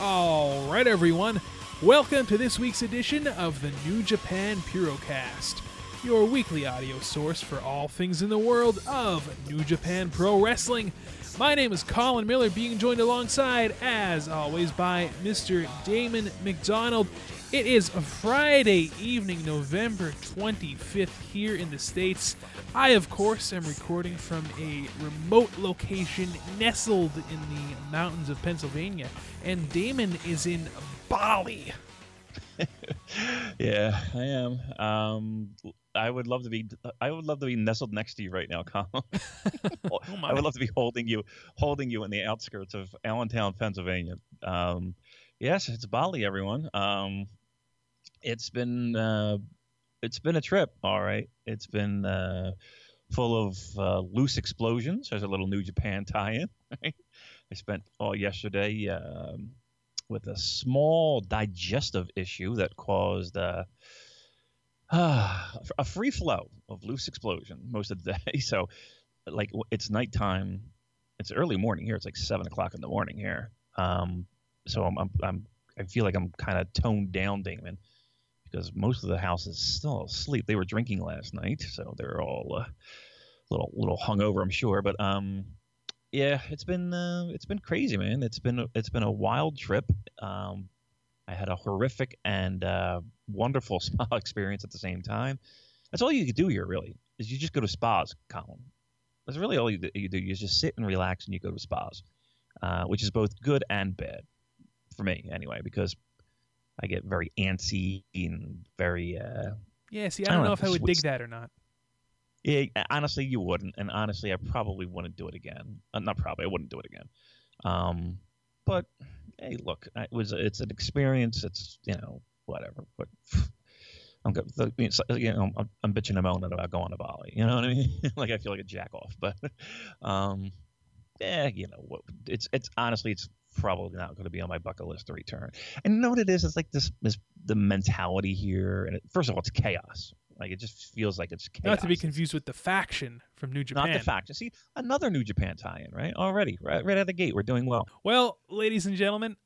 All right, everyone. Welcome to this week's edition of the New Japan Purocast, your weekly audio source for all things in the world of New Japan Pro Wrestling. My name is Colin Miller, being joined alongside, as always, by Mr. Damon McDonald. It is a Friday evening, November 25th, here in the States. I, of course, am recording from a remote location nestled in the mountains of Pennsylvania, and Damon is in Bali. yeah, I am. Um, I would love to be. I would love to be nestled next to you right now, Colin. Oh I would love to be holding you, holding you in the outskirts of Allentown, Pennsylvania. Um, yes, it's Bali, everyone. Um, it's been uh, it's been a trip. All right, it's been uh, full of uh, loose explosions. There's a little New Japan tie-in. Right? I spent all yesterday um, with a small digestive issue that caused uh, a free flow of loose explosion most of the day. So, like, it's nighttime. It's early morning here. It's like seven o'clock in the morning here. Um, so I'm, I'm, I'm I feel like I'm kind of toned down, Damon, because most of the house is still asleep. They were drinking last night, so they're all uh, little little hungover, I'm sure. But um, yeah, it's been uh, it's been crazy, man. It's been it's been a wild trip. Um, I had a horrific and uh, wonderful spa experience at the same time. That's all you could do here, really, is you just go to spas, Colin. That's really all you, you do. You just sit and relax, and you go to spas, uh, which is both good and bad for me, anyway, because I get very antsy and very. Uh, Yeah, see, I don't, know, if I would dig that or not. yeah, honestly, you wouldn't, and honestly, I probably wouldn't do it again. Uh, not probably, I wouldn't do it again. Um, but hey, look, it was it's an experience. It's you know whatever. But I'm go- the- it's, you know I'm, I'm bitching and moaning about going to Bali. You know what I mean? like I feel like a jack off. But um, yeah, you know what? It's it's honestly it's probably not going to be on my bucket list to return. And you know what it is? It's like this this the mentality here. And it, first of all, it's chaos. Like it just feels like it's chaos. Not to be confused with the faction from New Japan. not the faction. See, another New Japan tie-in, right? Already, right, right out of the gate, we're doing well. Well, ladies and gentlemen,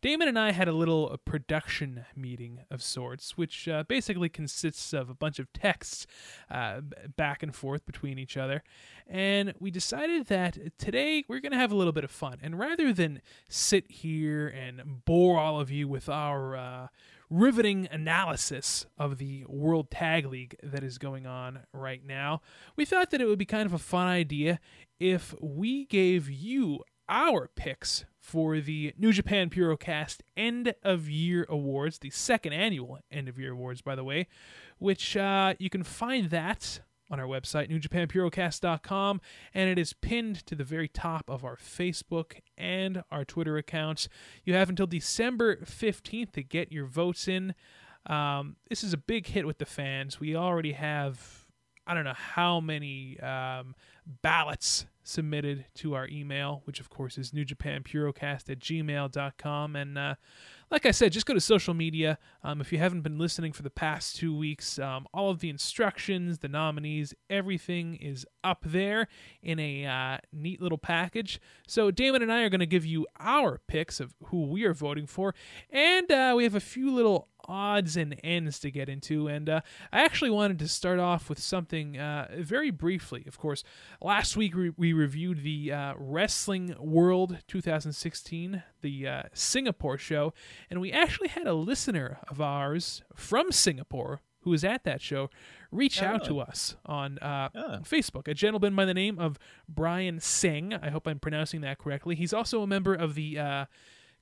Damon and I had a little uh, production meeting of sorts, which uh, basically consists of a bunch of texts uh, back and forth between each other. And we decided that today we're going to have a little bit of fun. And rather than sit here and bore all of you with our uh, riveting analysis of the World Tag League that is going on right now, we thought that it would be kind of a fun idea if we gave you our picks for the New Japan Purocast End of Year Awards, the second annual End of Year Awards, by the way, which uh, you can find that on our website, newjapanpurocast.com, and it is pinned to the very top of our Facebook and our Twitter accounts. You have until December 15th to get your votes in. Um, this is a big hit with the fans. We already have, I don't know how many um, ballots submitted to our email, which of course is newjapanpurocast at gmail.com. And uh, like I said, just go to social media. Um, if you haven't been listening for the past two weeks, um, all of the instructions, the nominees, everything is up there in a uh, neat little package. So Damon and I are going to give you our picks of who we are voting for, and uh, we have a few little odds and ends to get into, and uh, I actually wanted to start off with something uh, very briefly. Of course, last week we, we reviewed the uh, Wrestling World 2016, the uh, Singapore show, and we actually had a listener of ours from Singapore who was at that show reach out to us on uh. Facebook. A gentleman by the name of Brian Singh. I hope I'm pronouncing that correctly. He's also a member of the uh,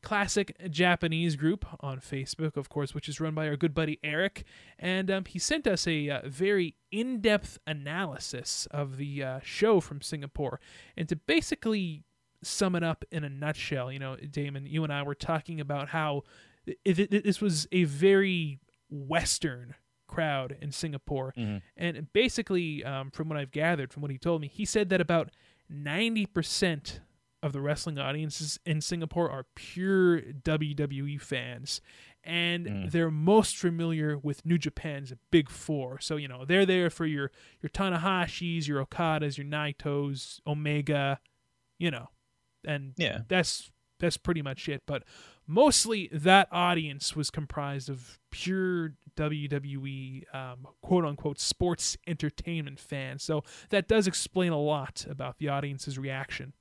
classic Japanese group on Facebook, of course, which is run by our good buddy Eric. And um, he sent us a uh, very in depth analysis of the uh, show from Singapore. And to basically sum it up in a nutshell, you know, Damon, you and I were talking about how it, it, this was a very Western crowd in Singapore. Mhm. And basically, um, from what I've gathered, from what he told me, he said that about 90% of the wrestling audiences in Singapore are pure WWE fans. And Mm. they're most familiar with New Japan's Big Four. So, you know, they're there for your, your Tanahashis, your Okadas, your Naitos, Omega, you know. And Yeah. that's that's pretty much it. But mostly that audience was comprised of pure WWE um, quote unquote sports entertainment fans. So that does explain a lot about the audience's reaction.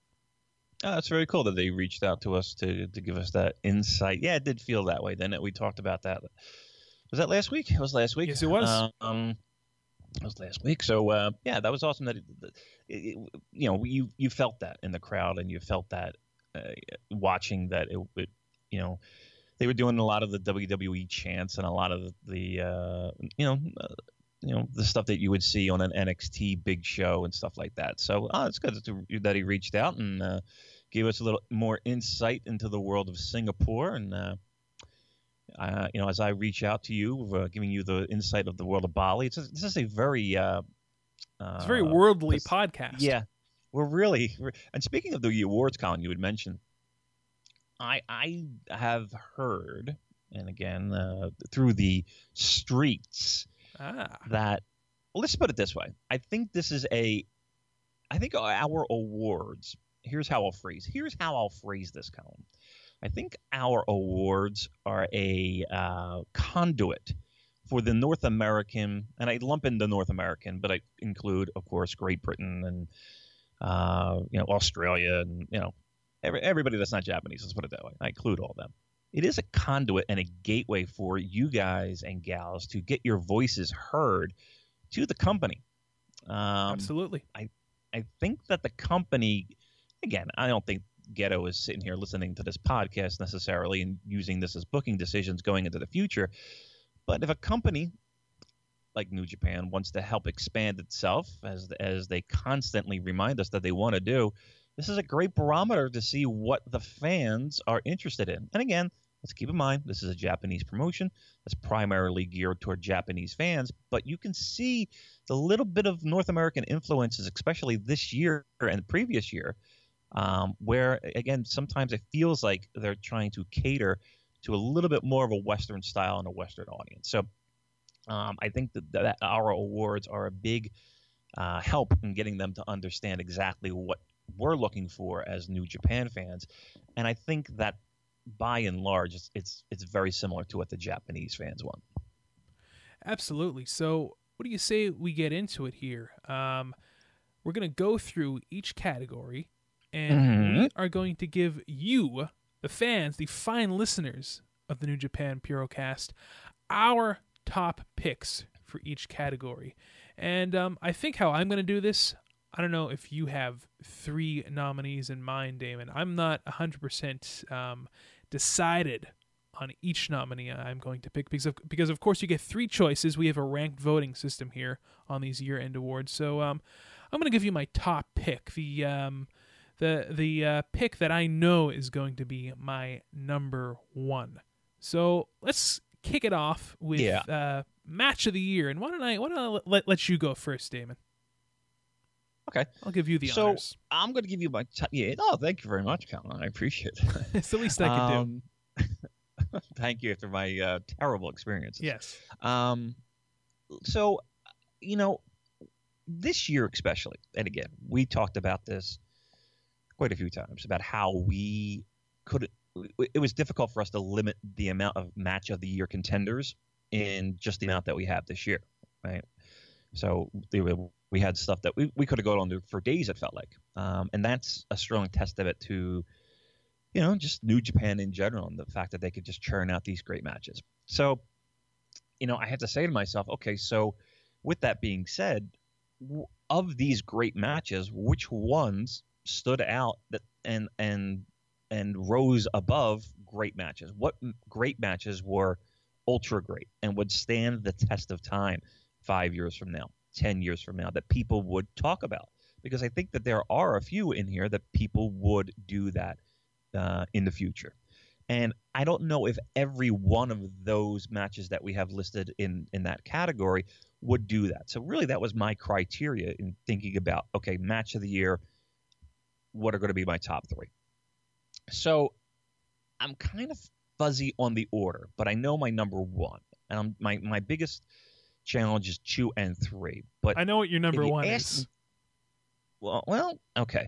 Oh, that's very cool that they reached out to us to to give us that insight. Yeah, it did feel that way, it? We talked about that. Was that last week? It was last week. Yes, it was. Um, it was last week. So uh, yeah, that was awesome. That it, it, you know you you felt that in the crowd, and you felt that uh, watching that it, it you know they were doing a lot of the WWE chants and a lot of the, uh, you know. Uh, you know the stuff that you would see on an NXT big show and stuff like that. So uh, it's good that he reached out and uh, gave us a little more insight into the world of Singapore. And uh, uh, you know, as I reach out to you, uh, giving you the insight of the world of Bali, it's a, this is a very uh, It's a very uh, worldly podcast. yeah, we're really. we're- and speaking of the awards, Colin, you had mentioned, I I have heard, and again uh, through the streets, Ah. that well, let's put it this way. I think this is a. I think our awards. Here's how I'll phrase. Here's how I'll phrase this, Colin. I think our awards are a uh, conduit for the North American, and I lump in the North American, but I include, of course, Great Britain and uh, you know Australia and you know every, everybody that's not Japanese. Let's put it that way. I include all of them. It is a conduit and a gateway for you guys and gals to get your voices heard to the company. Um, Absolutely. I think that the company, again, I don't think Gedo is sitting here listening to this podcast necessarily and using this as booking decisions going into the future. But if a company like New Japan wants to help expand itself, as as they constantly remind us that they want to do, this is a great barometer to see what the fans are interested in. And again, let's keep in mind this is a Japanese promotion that's primarily geared toward Japanese fans, but you can see the little bit of North American influences, especially this year and previous year, um, where again sometimes it feels like they're trying to cater to a little bit more of a Western style and a Western audience. So um, I think that, that our awards are a big uh, help in getting them to understand exactly what we're looking for as New Japan fans, and I think that by and large it's it's, it's very similar to what the Japanese fans want. Absolutely. So, what do you say we get into it here? Um, we're to go through each category, and we are going to give you, the fans, the fine listeners of the New Japan Purocast, our top picks for each category. And um, I think how I'm going to do this, I don't know if you have three nominees in mind, Damon. I'm not 100% um, decided on each nominee I'm going to pick because of, because of course you get three choices. We have a ranked voting system here on these year-end awards. So um, I'm going to give you my top pick, the um, the the uh, pick that I know is going to be my number one. So let's kick it off with Yeah. uh, match of the year. And why don't I why don't I let, let you go first, Damon? Okay. I'll give you the So- honors. I'm going to give you my t- yeah. Oh, thank you very much, Colin. I appreciate it. it's the least I can do. Um, thank you after my uh, terrible experiences. Yes. Um, so, you know, this year especially, and again, we talked about this quite a few times about how we could it was difficult for us to limit the amount of match of the year contenders in just the amount that we have this year, right? So we had stuff that we, we could have gone on for days. It felt like, um, and that's a strong testament to, you know, just New Japan in general and the fact that they could just churn out these great matches. So, you know, I had to say to myself, okay, so with that being said, of these great matches, which ones stood out that and and and rose above great matches? What great matches were ultra great and would stand the test of time five years from now, ten years from now that people would talk about? Because I think that there are a few in here that people would do that uh, in the future. And I don't know if every one of those matches that we have listed in in that category would do that. So really, that was my criteria in thinking about okay, match of the year. What are going to be my top three? So I'm kind of fuzzy on the order, but I know my number one, and I'm, my my biggest challenge is two and three. But I know what your number one is. Me, well, well, okay.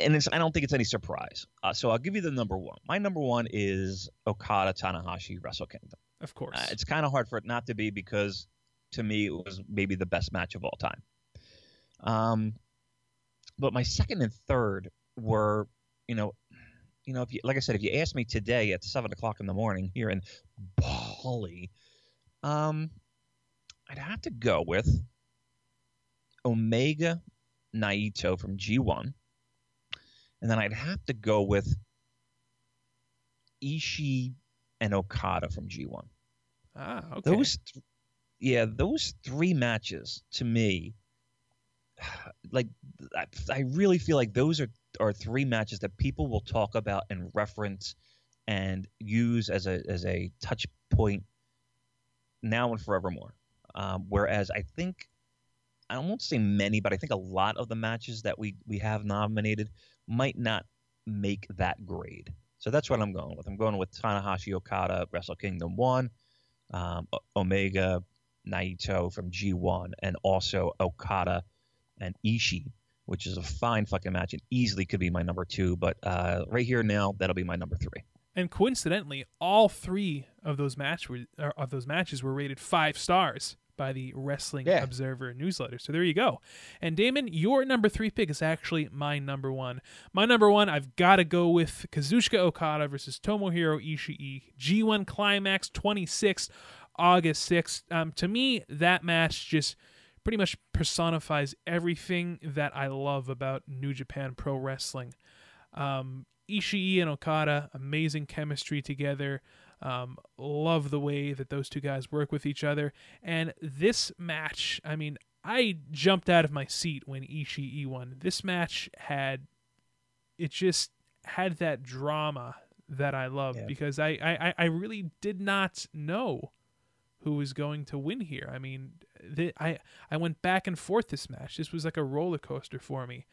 and I don't think it's any surprise. Uh, so I'll give you the number one. My number one is Okada Tanahashi Wrestle Kingdom. Of course. Uh, it's kind of hard for it not to be because to me it was maybe the best match of all time. Um, but my second and third were, you know, you know, if you like I said, if you asked me today at seven o'clock in the morning here in Bali, um, I'd have to go with Omega Naito from G1, and then I'd have to go with Ishii and Okada from G1. Ah, okay. Those, th- yeah, those three matches to me, like, I, really feel like those are are three matches that people will talk about and reference and use as a as a touch point now and forevermore. Um, whereas I think I won't say many, but I think a lot of the matches that we we have nominated might not make that grade. So that's what I'm going with. I'm going with Tanahashi Okada, Wrestle Kingdom 1, um, Omega, Naito from G1, and also Okada and Ishii, which is a fine fucking match and easily could be my number two. But uh, right here now, that'll be my number three. And coincidentally, all three of those match were, of those matches were rated five stars by the Wrestling yeah. Observer newsletter. So there you go. And Damon, your number three pick is actually my number one. My number one, I've got to go with Kazuchika Okada versus Tomohiro Ishii, G1 Climax 26, August 6th. Um, to me, that match just pretty much personifies everything that I love about New Japan Pro Wrestling. Um, Ishii and Okada, amazing chemistry together. Um, love the way that those two guys work with each other. And this match, I mean, I jumped out of my seat when Ishii won. This match had, it just had that drama that I love yeah. because I, I, I really did not know who was going to win here. I mean, the, I I went back and forth this match. This was like a roller coaster for me,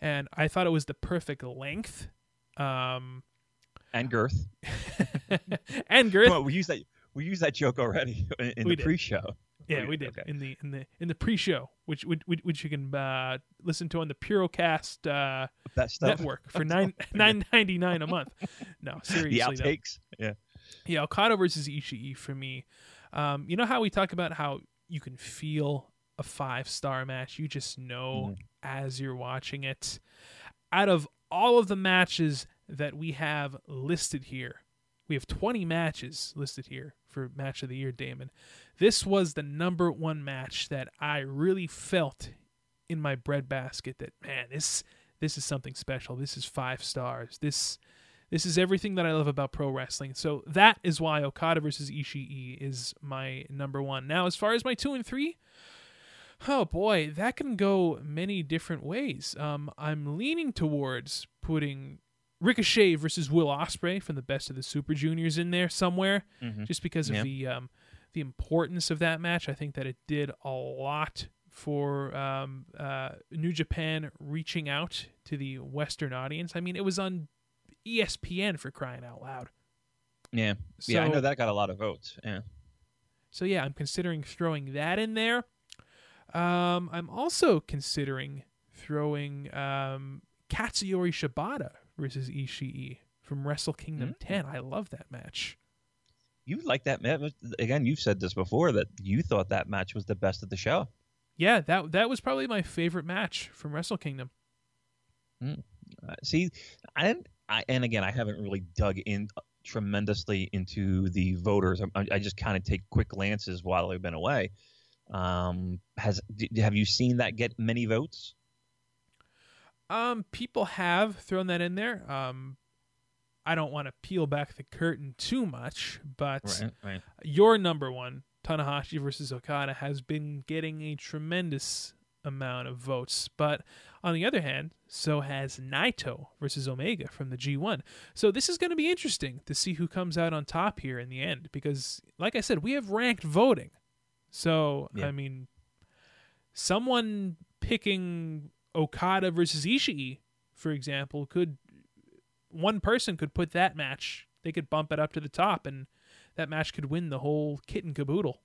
and I thought it was the perfect length. Um, and girth. and girth. On, we used that we used that joke already in, in the did. pre-show. Yeah, we did okay. in the in the in the pre-show, which which, which you can uh, listen to on the Purocast uh, network for nine nine ninety nine a month. No, seriously, the outtakes. Though. Yeah, yeah. Okada versus Ishii for me. Um, you know how we talk about how you can feel a five star match. You just know mm-hmm. as you're watching it. Out of all of the matches that we have listed here. We have 20 matches listed here for match of the year, Damon. This was the number one match that I really felt in my breadbasket that man, this this is something special. This is five stars. This this is everything that I love about pro wrestling. So that is why Okada versus Ishii is my number one. Now, as far as my two and three, oh boy, that can go many different ways. Um, I'm leaning towards putting Ricochet versus Will Ospreay from the Best of the Super Juniors in there somewhere, mm-hmm. just because of yeah. the um, the importance of that match. I think that it did a lot for um, uh, New Japan reaching out to the Western audience. I mean, it was on ESPN for crying out loud. Yeah, so, yeah, I know that got a lot of votes. Yeah. So yeah, I'm considering throwing that in there. Um, I'm also considering throwing um, Katsuyori Shibata versus Ishii from Wrestle Kingdom Mm. 10. I love that match. You like that match again? You've said this before that you thought that match was the best of the show. Yeah, that that was probably my favorite match from Wrestle Kingdom. Uh, see, I didn't. I, and again, I haven't really dug in tremendously into the voters. I, I just kind of take quick glances while I've been away. Um, has d- have you seen that get many votes? Um, people have thrown that in there. Um, I don't want to peel back the curtain too much, but right. your number one, Tanahashi versus Okada, has been getting a tremendous amount of votes. But on the other hand, so has Naito versus Omega from the G1. So this is going to be interesting to see who comes out on top here in the end because, like I said, we have ranked voting. So, Yeah. I mean, someone picking Okada versus Ishii, for example, could one person could put that match. They could bump it up to the top, and that match could win the whole kit and caboodle.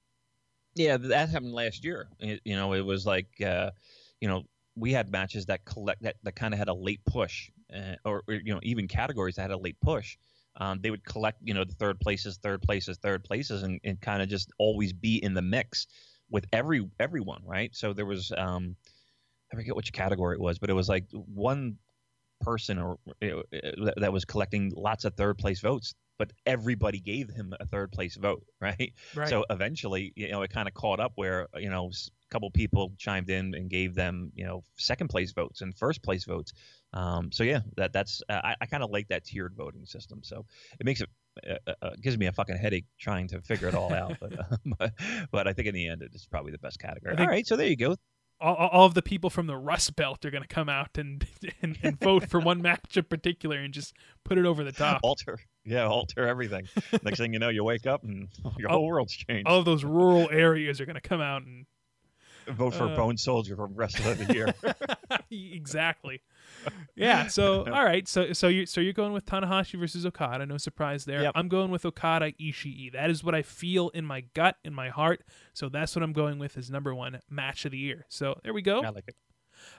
Yeah, that happened last year. It, you know, it was like, uh, you know, we had matches that collect that, that kind of had a late push, uh, or, or you know, even categories that had a late push. Um, they would collect, you know, the third places, third places, third places, and, and kind of just always be in the mix with every everyone, right? So there was, um, I forget which category it was, but it was like one person or uh, that- that was collecting lots of third place votes, but everybody gave him a third place vote, right? Right. So eventually, you know, it kind of caught up where you know couple people chimed in and gave them you know second place votes and first place votes. Um, so yeah, that that's uh, I, I kind of like that tiered voting system. So it makes it. Uh, uh, gives me a fucking headache trying to figure it all out, but, uh, but but I think in the end it's probably the best category. All right, so there you go. all, all- all of the people from the Rust Belt are going to come out and, and and vote for one match in particular and just put it over the top. Alter, yeah, alter everything. Next thing you know, you wake up and your Oh, whole world's changed. All of those rural areas are going to come out and Vote for uh, Bone Soldier for rest of the year. exactly. Yeah. So all right. So so you so you're going with Tanahashi versus Okada. No surprise there. Yep. I'm going with Okada Ishii. That is what I feel in my gut, in my heart. So that's what I'm going with as number one match of the year. So there we go. I like it.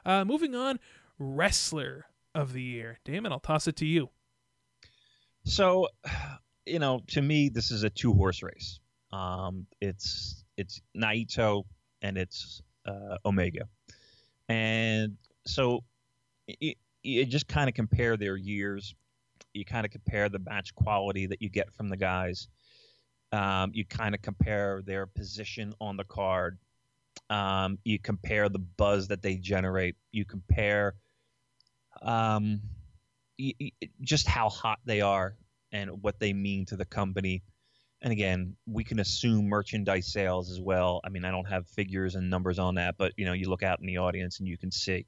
Uh, moving on, wrestler of the year. Damon, I'll toss it to you. So, you know, to me, this is a two horse race. Um, it's it's Naito and it's uh, Omega, and so you, just kind of compare their years. You kind of compare the match quality that you get from the guys. Um, you kind of compare their position on the card. Um, you compare the buzz that they generate. You compare um, y- y- just how hot they are and what they mean to the company. And again, we can assume merchandise sales as well. I mean, I don't have figures and numbers on that, but you know, you look out in the audience and you can see.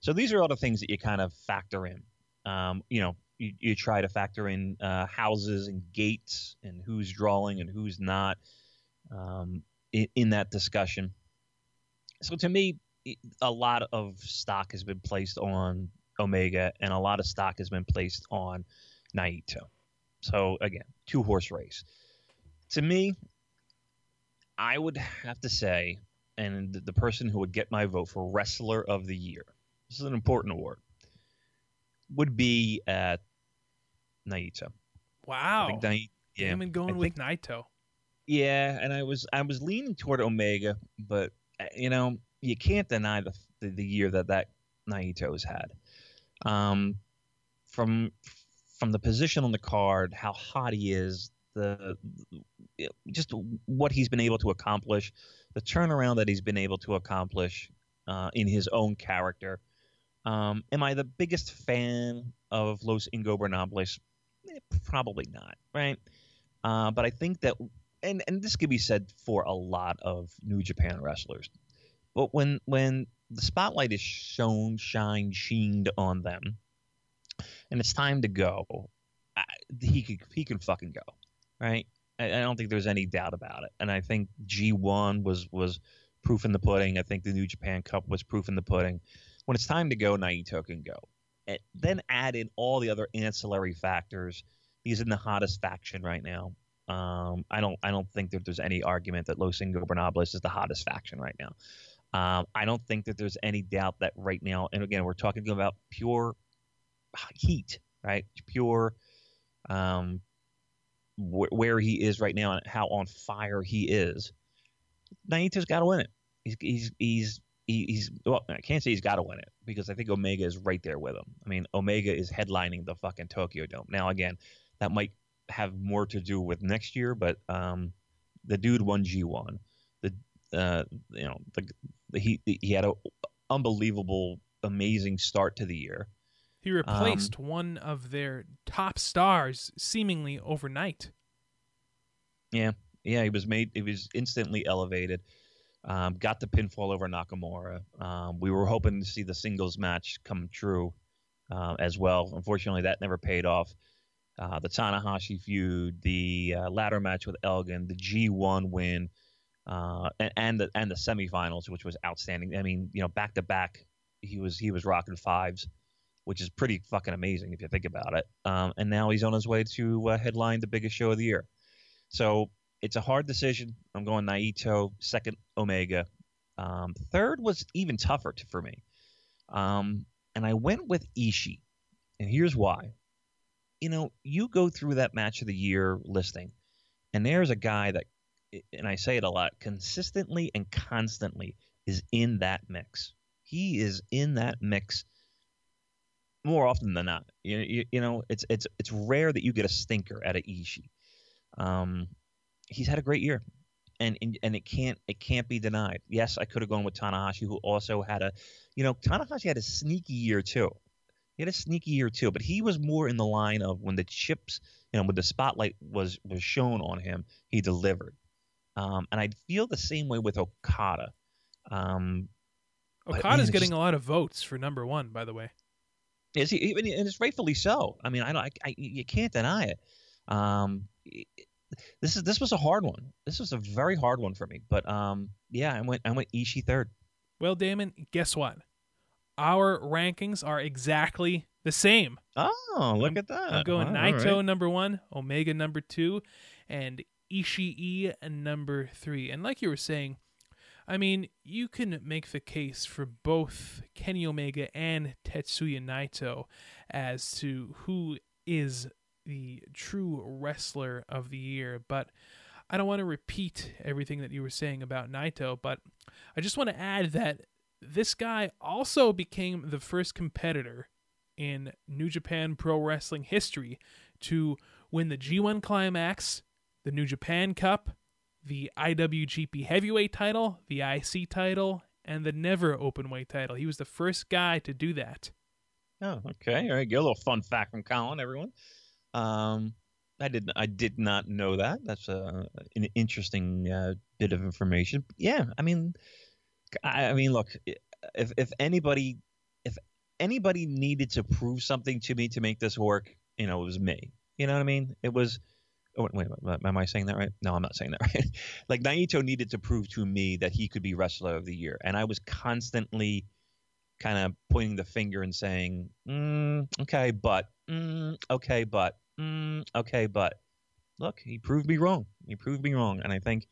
So these are all the things that you kind of factor in. Um, you know, you, you try to factor in uh, houses and gates and who's drawing and who's not um, in, in that discussion. So to me, a lot of stock has been placed on Omega, and a lot of stock has been placed on Naito. So again, two horse race. To me, I would have to say, and the person who would get my vote for wrestler of the year, this is an important award, would be uh, Naito. I Wow. think Nai- yeah, Damon going I with think- Naito. yeah, and I was I was leaning toward Omega, but uh, you know you can't deny the the, the year that that Naito's had. Um, from from the position on the card, how hot he is, the just what he's been able to accomplish, the turnaround that he's been able to accomplish uh, in his own character. Um, am I the biggest fan of Los Ingobernables? Eh, probably not, right? Uh, but I think that, and and this could be said for a lot of New Japan wrestlers. But when when the spotlight is shown, shined, sheened on them, and it's time to go, I, he could he can fucking go, right? I, I don't think there's any doubt about it. And I think G1 was was proof in the pudding. I think the New Japan Cup was proof in the pudding. When it's time to go, Naito can go. And then add in all the other ancillary factors. He's in the hottest faction right now. Um, I don't I don't think that there's any argument that Los Ingobernables is the hottest faction right now. Um, I don't think that there's any doubt that right now, and again, we're talking about pure heat, right? Pure um, wh- where he is right now and how on fire he is, Naito's got to win it. He's he's he's he's well, I can't say he's got to win it because I think Omega is right there with him. I mean, Omega is headlining the fucking Tokyo Dome. Now, again, that might have more to do with next year, but um, the dude won G1. The uh, you know the, the he he had a unbelievable, amazing start to the year. He replaced um, one of their top stars seemingly overnight. Yeah, yeah, he was made. He was instantly elevated. Um, got the pinfall over Nakamura. Um, we were hoping to see the singles match come true uh, as well. Unfortunately, that never paid off. Uh, the Tanahashi feud, the uh, ladder match with Elgin, the G1 win, uh, and, and, the and the semifinals, which was outstanding. I mean, you know, back to back, he was he was rocking fives, which is pretty fucking amazing if you think about it. Um, and now he's on his way to uh, headline the biggest show of the year. So it's a hard decision. I'm going Naito, second Omega. Um, third was even tougher to, for me. Um, and I went with Ishii. And here's why. You know, you go through that match of the year listing, and there's a guy that, and I say it a lot, consistently and constantly is in that mix. He is in that mix more often than not. You, you, you know, it's it's it's rare that you get a stinker at a Ishii. Um, he's had a great year, and, and and it can't it can't be denied. Yes, I could have gone with Tanahashi, who also had a, you know, Tanahashi had a sneaky year too. He had a sneaky year too, but he was more in the line of when the chips, you know, when the spotlight was was shown on him, he delivered. Um, and I feel the same way with Okada. Um, Okada's getting just, a lot of votes for number one, by the way. Is he? And it's rightfully so. I mean, I don't. I, I you can't deny it. Um, this is this was a hard one. This was a very hard one for me. But um, yeah, I went I went Ishii third. Well, Damon, guess what? Our rankings are exactly the same. Oh, look I'm, at that! I'm going Naito right. number one, Omega number two, and Ishii number three. And like you were saying, I mean, you can make the case for both Kenny Omega and Tetsuya Naito as to who is the true wrestler of the year. But I don't want to repeat everything that you were saying about Naito, but I just want to add that this guy also became the first competitor in New Japan Pro Wrestling history to win the G1 Climax, the New Japan Cup, the IWGP Heavyweight title, the IC title, and the Never Openweight title. He was the first guy to do that. Oh, okay. All right. Get a little fun fact from Colin, everyone. Um, I did I did not know that. That's a, an interesting uh, bit of information. Yeah, I mean, I, I mean, look, if if anybody if anybody needed to prove something to me to make this work, you know, it was me. You know what I mean? It was. Oh, wait, wait, am I saying that right? No, I'm not saying that right. like Naito needed to prove to me that he could be wrestler of the year, and I was constantly kind of pointing the finger and saying, mm, "Okay, but mm, okay, but mm, okay, but look, he proved me wrong. He proved me wrong, and I think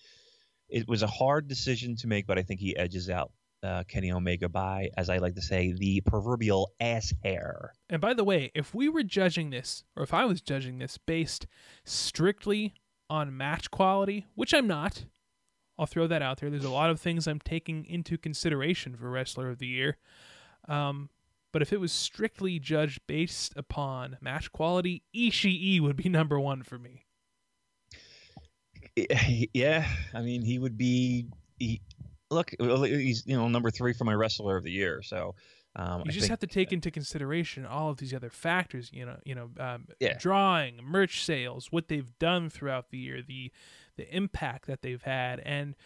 it was a hard decision to make, but I think he edges out uh, Kenny Omega by, as I like to say, the proverbial ass hair. And by the way, if we were judging this, or if I was judging this based strictly on match quality, which I'm not, I'll throw that out there. There's a lot of things I'm taking into consideration for Wrestler of the Year. Um, but if it was strictly judged based upon match quality, Ishii would be number one for me. Yeah, I mean, he would be. He, look, he's you know number three for my wrestler of the year. So um, you I just think, have to take into consideration all of these other factors. You know, you know, um, yeah. drawing, merch sales, what they've done throughout the year, the the impact that they've had, and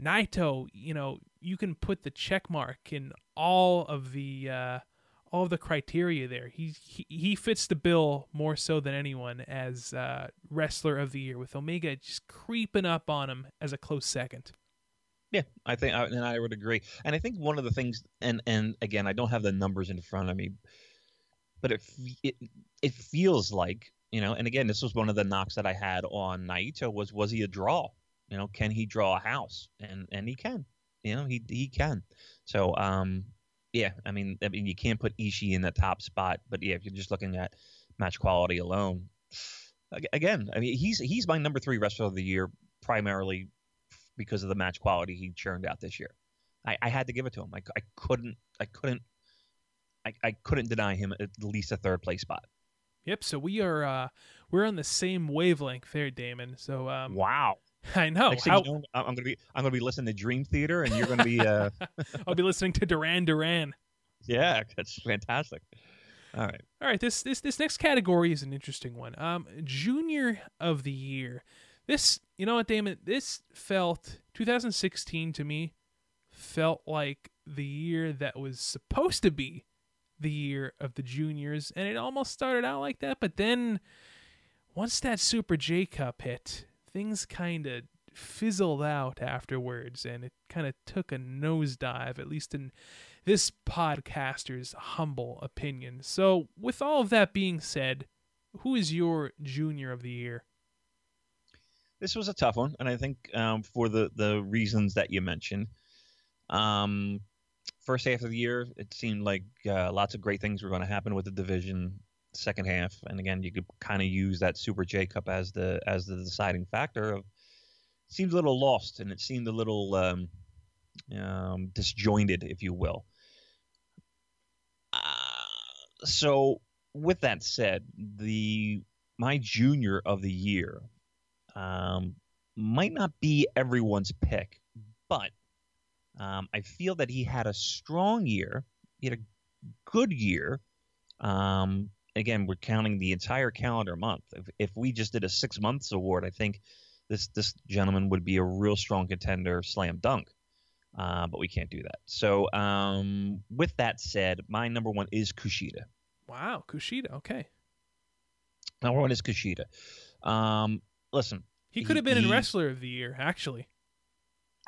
Naito. You know, you can put the check mark in all of the. Uh, all of the criteria there. He, he he fits the bill more so than anyone as uh, wrestler of the year, with Omega just creeping up on him as a close second. Yeah, I think, and I would agree. And I think one of the things, and and again, I don't have the numbers in front of me, but it it it feels like you know. And again, this was one of the knocks that I had on Naito was was he a draw? You know, can he draw a house? And and he can. You know, he he can. So um, yeah, I mean, I mean, you can't put Ishii in the top spot, but yeah, if you're just looking at match quality alone, again, I mean, he's he's my number three wrestler of the year primarily because of the match quality he churned out this year. I, I had to give it to him. I, I couldn't I couldn't I, I couldn't deny him at least a third place spot. Yep. So we are uh, we're on the same wavelength there, Damon. So um, wow. I know. How... You know. I'm gonna be I'm gonna be listening to Dream Theater, and you're gonna be. Uh... I'll be listening to Duran Duran. Yeah, that's fantastic. All right. All right. This this this next category is an interesting one. Um, Junior of the Year. This, you know what, Damon? This felt 2016 to me felt like the year that was supposed to be the year of the juniors, and it almost started out like that. But then, once that Super J Cup hit, things kind of fizzled out afterwards, and it kind of took a nosedive, at least in this podcaster's humble opinion. So, with all of that being said, who is your junior of the year? This was a tough one, and I think um, for the the reasons that you mentioned. Um, first half of the year, it seemed like uh, lots of great things were going to happen with the division. Second half, and again, you could kind of use that Super J Cup as the as the deciding factor. Of seemed a little lost, and it seemed a little um, um, disjointed, if you will. Uh, so, with that said, the my junior of the year um, might not be everyone's pick, but um, I feel that he had a strong year. He had a good year. Um, again, we're counting the entire calendar month. If, if we just did a six months award, I think this this gentleman would be a real strong contender, slam dunk. Uh, but we can't do that. So, um, with that said, my number one is Kushida. Wow, Kushida. Okay. Number one is Kushida. Um, listen, he could have been he, in Wrestler of the Year, actually.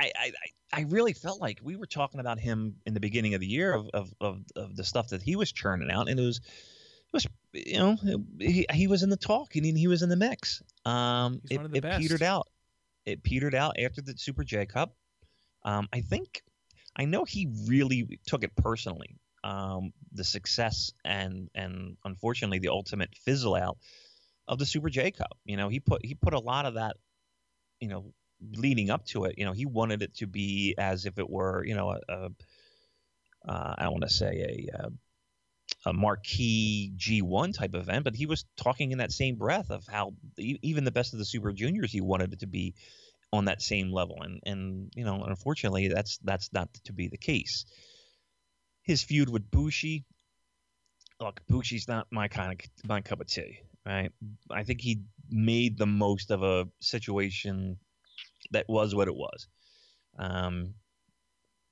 I, I, I really felt like we were talking about him in the beginning of the year of, of, of, of the stuff that he was churning out, and it was, it was you know, he, he was in the talk and he was in the mix. Um, it, it petered out. It petered out after the Super J Cup. Um, I think, I know he really took it personally. Um, the success and and unfortunately the ultimate fizzle out of the Super J Cup. You know, he put he put a lot of that, you know, leading up to it, you know, he wanted it to be as if it were, you know, a, a uh, I don't want to say a, a a marquee G1 type event, but he was talking in that same breath of how even the best of the Super Juniors, he wanted it to be on that same level, and and you know, unfortunately, that's that's not to be the case. His feud with Bushi, look, Bushi's not my kind of my cup of tea, right? I think he made the most of a situation that was what it was. Um,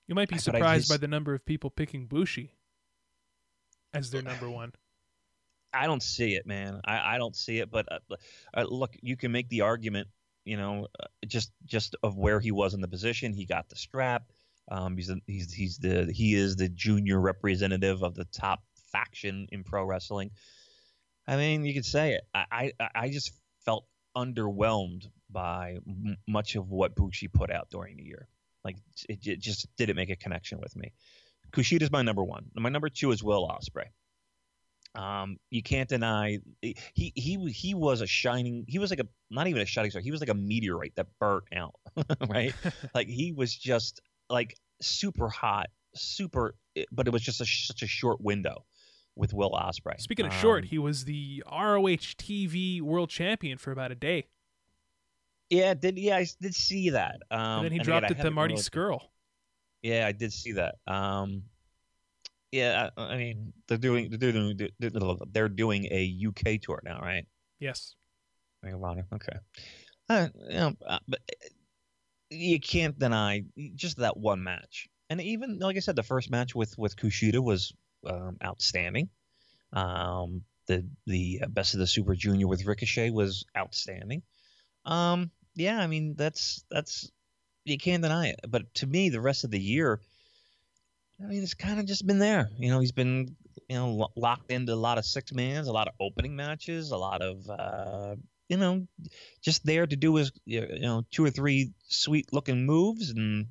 you might be surprised just, by the number of people picking Bushi as their number one. I don't see it, man. I, I don't see it. But uh, uh, look, you can make the argument, you know, uh, just just of where he was in the position. He got the strap. Um, he's the, he's he's the he is the junior representative of the top faction in pro wrestling. I mean, you could say it. I I, I just felt underwhelmed by m- much of what Bushi put out during the year. Like it, it just didn't make a connection with me. Kushida's my number one. My number two is Will Ospreay. Um, you can't deny he he he was a shining. He was like a not even a shining star. He was like a meteorite that burnt out. right? like he was just like super hot, super. But it was just a, such a short window with Will Ospreay. Speaking of um, short, he was the ROH TV World Champion for about a day. Yeah, did yeah, I did see that. Um, and then he and dropped again, it to Marty really, Scurll. Yeah, I did see that. Um, yeah, I, I, mean they're doing they're doing they're doing a UK tour now, right? Yes. Ring of Honor. Okay. Uh, you know, uh, but you can't deny just that one match, and even like I said, the first match with with Kushida was um, outstanding. Um, the the best of the Super Junior with Ricochet was outstanding. Um, yeah, I mean that's that's you can't deny it. But to me, the rest of the year, I mean, it's kind of just been there. You know, he's been you know lo- locked into a lot of six mans, a lot of opening matches, a lot of uh, you know, just there to do his you know two or three sweet looking moves and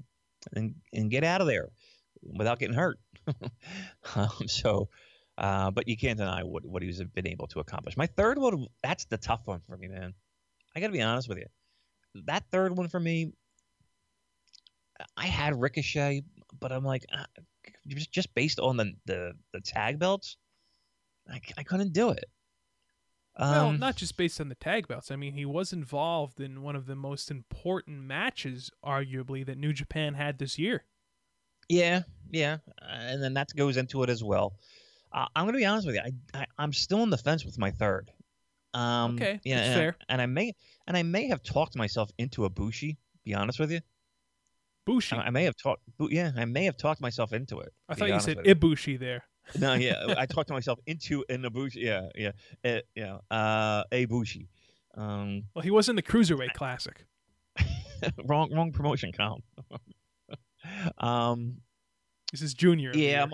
and and get out of there without getting hurt. um, so Uh, but you can't deny what what he's been able to accomplish. My third one, that's the tough one for me, man. I got to be honest with you. That third one for me, I had Ricochet, but I'm like, uh, just just based on the the, the tag belts, I, I couldn't do it. Um, well, not just based on the tag belts. I mean, he was involved in one of the most important matches, arguably, that New Japan had this year. Yeah, yeah, and then that goes into it as well. Uh, I'm gonna be honest with you. I, I am still on the fence with my third. Um, okay, yeah, and, fair. And I may and I may have talked myself into a Bushi. Be honest with you. Bushi. I, I may have talked. Yeah, I may have talked myself into it. I thought you said Ibushi there. no, yeah, I talked to myself into an Ibushi. Yeah, yeah, uh, yeah. Uh, Ibushi. Um, well, he was in the cruiserweight classic. wrong, wrong promotion, Colin. Um, this is Junior. Yeah, I'm,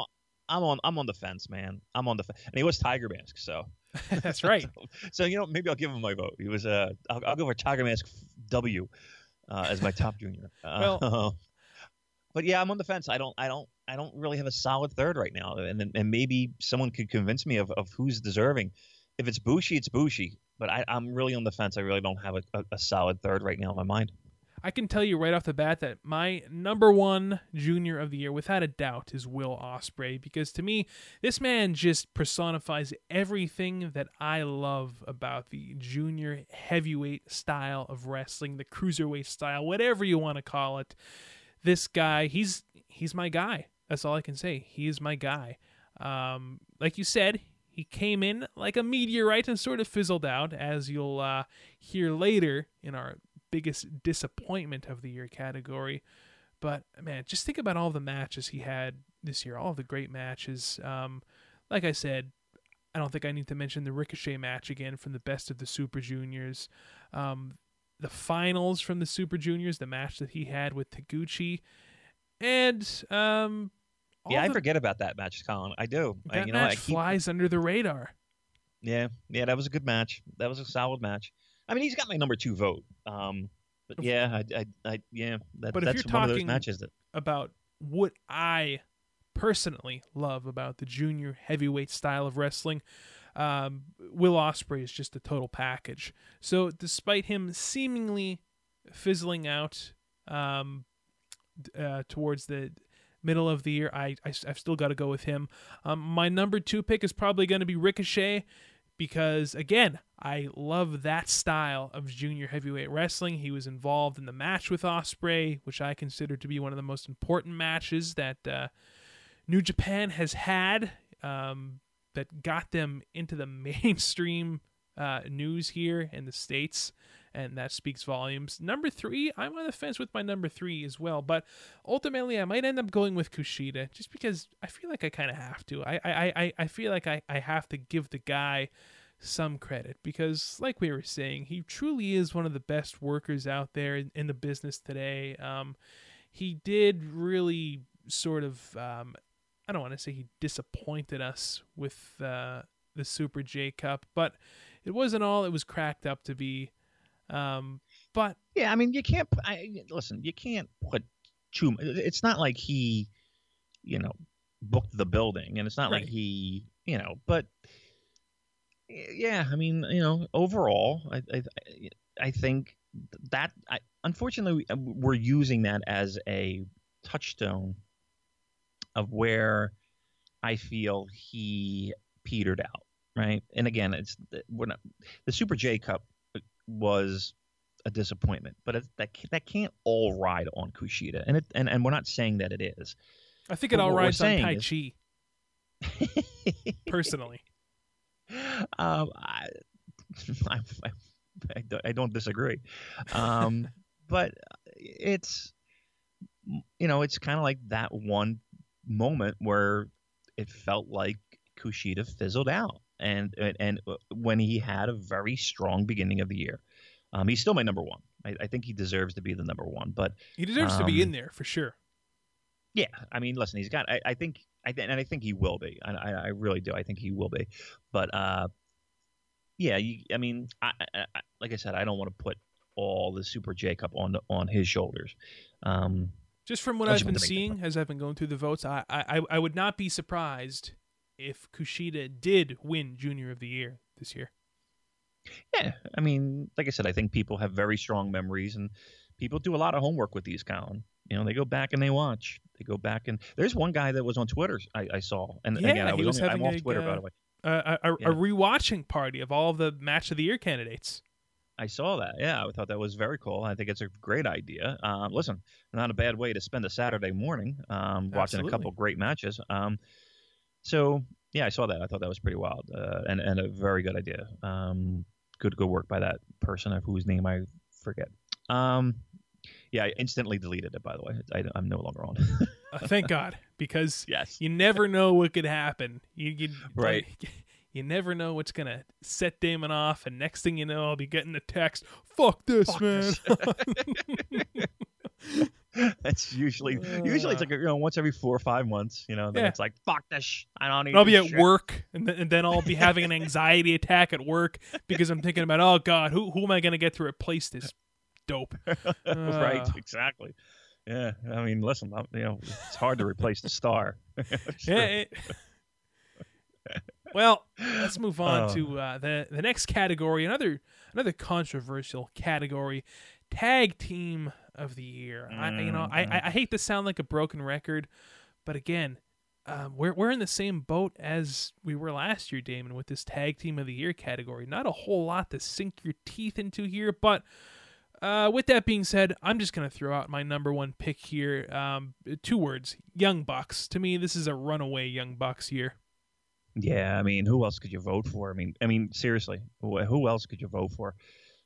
I'm on. I'm on the fence, man. I'm on the fence, and he was Tiger Mask, so. That's right. so, so, you know, maybe I'll give him my vote. He was. Uh, I'll, I'll go for Tiger Mask W uh, as my top junior. Uh, well, but yeah, I'm on the fence. I don't. I don't. I don't really have a solid third right now, and and maybe someone could convince me of, of who's deserving. If it's Bushi, it's Bushi. But I, am really on the fence. I really don't have a, a, a, solid third right now in my mind. I can tell you right off the bat that my number one junior of the year, without a doubt, is Will Ospreay because to me, this man just personifies everything that I love about the junior heavyweight style of wrestling, the cruiserweight style, whatever you want to call it. This guy, he's he's my guy. That's all I can say. He is my guy. Um, like you said, he came in like a meteorite and sort of fizzled out, as you'll uh, hear later in our biggest disappointment of the year category. But man, just think about all the matches he had this year, all the great matches. Um, like I said, I don't think I need to mention the Ricochet match again from the best of the Super Juniors. Um, the finals from the Super Juniors, the match that he had with Taguchi, and um, yeah, the, I forget about that match, Colin. I do. That I, you match know, I keep... flies under the radar. Yeah, yeah, that was a good match. That was a solid match. I mean, he's got my number two vote. Um, but yeah, I, I, I yeah, that, but that's if you're one talking of those matches that about what I personally love about the junior heavyweight style of wrestling. Um, Will Ospreay is just a total package. So, despite him seemingly fizzling out um, uh, towards the middle of the year. I, I have still got to go with him. Um, my number two pick is probably going to be Ricochet because again, I love that style of junior heavyweight wrestling. He was involved in the match with Ospreay, which I consider to be one of the most important matches that uh, New Japan has had. Um, that got them into the mainstream uh, news here in the states and that speaks volumes. Number three, I'm on the fence with my number three as well, but ultimately I might end up going with Kushida just because I feel like I kind of have to. I, I, I, I feel like I, I have to give the guy some credit because, like we were saying, he truly is one of the best workers out there in, in the business today. Um, he did really sort of, um, I don't want to say he disappointed us with uh, the Super J Cup, but it wasn't all it was cracked up to be. Um, but yeah, I mean, you can't. I, listen, you can't put too. It's not like he, you know, booked the building, and it's not right. like he, you know, but yeah, I mean, you know, overall, I, I, I think that, I, unfortunately, we're using that as a touchstone of where I feel he petered out, right? And again, it's we're not the Super J Cup was a disappointment, but it, that that can't all ride on Kushida, and it and, and we're not saying that it is. I think it all rides on Taichi. personally, um, I, I, I, I, don't disagree, um, but it's you know it's kind of like that one moment where it felt like Kushida fizzled out and and uh, when he had a very strong beginning of the year. Um, he's still my number one. I, I, think he deserves to be the number one, but he deserves um, to be in um, there for sure. Yeah, I mean, listen, he's got. I, I think, I th- and I think he will be. I, I, really do. I think he will be. But uh, yeah, you, I mean, I, like I said, I don't want to put all the Super J Cup on on his shoulders. Um, just from what I've been seeing as I've been going through the votes, I, I I would not be surprised if Kushida did win Junior of the Year this year. Yeah, I mean, like I said, I think people have very strong memories, and people do a lot of homework with these, Colin. You know, they go back and they watch. They go back and there's one guy that was on Twitter I, I saw, and Yeah, again, I was, was only, I'm off a, Twitter by uh, the way. Uh, a, a, Yeah. a rewatching party of all of the Match of the Year candidates. I saw that. Yeah, I thought that was very cool. I think it's a great idea. Um, listen, not a bad way to spend a Saturday morning um, watching a couple great matches. Um, so yeah, I saw that. I thought that was pretty wild uh, and and a very good idea. Um, good good work by that person of whose name I forget. Um, yeah, I instantly deleted it. By the way, I, I'm no longer on. Uh, thank God, because yes. you never know what could happen. You, you Right. You never know what's gonna set Damon off, and next thing you know, I'll be getting a text. Fuck this, Fuck man. this. That's usually usually it's like you know once every four or five months. You know, then Yeah. it's like fuck this. Sh- I don't need. I'll be at shit." work, and, th- and then I'll be having an anxiety attack at work because I'm thinking about, oh God, who who am I gonna get to replace this dope? right, Uh. exactly. Yeah, I mean, listen, I'm- you know, it's hard to replace the star. Sure. Yeah. it- well, let's move on Oh. to uh, the the next category. Another another controversial category, tag team of the year. I you know I, I I hate to sound like a broken record, but again. Um, we're we're in the same boat as we were last year, Damon, with this tag team of the year category. Not a whole lot to sink your teeth into here, but uh, with that being said, I'm just gonna throw out my number one pick here. Um, two words: Young Bucks. To me, this is a runaway Young Bucks year. Yeah, I mean, who else could you vote for? I mean, I mean, seriously, who else could you vote for?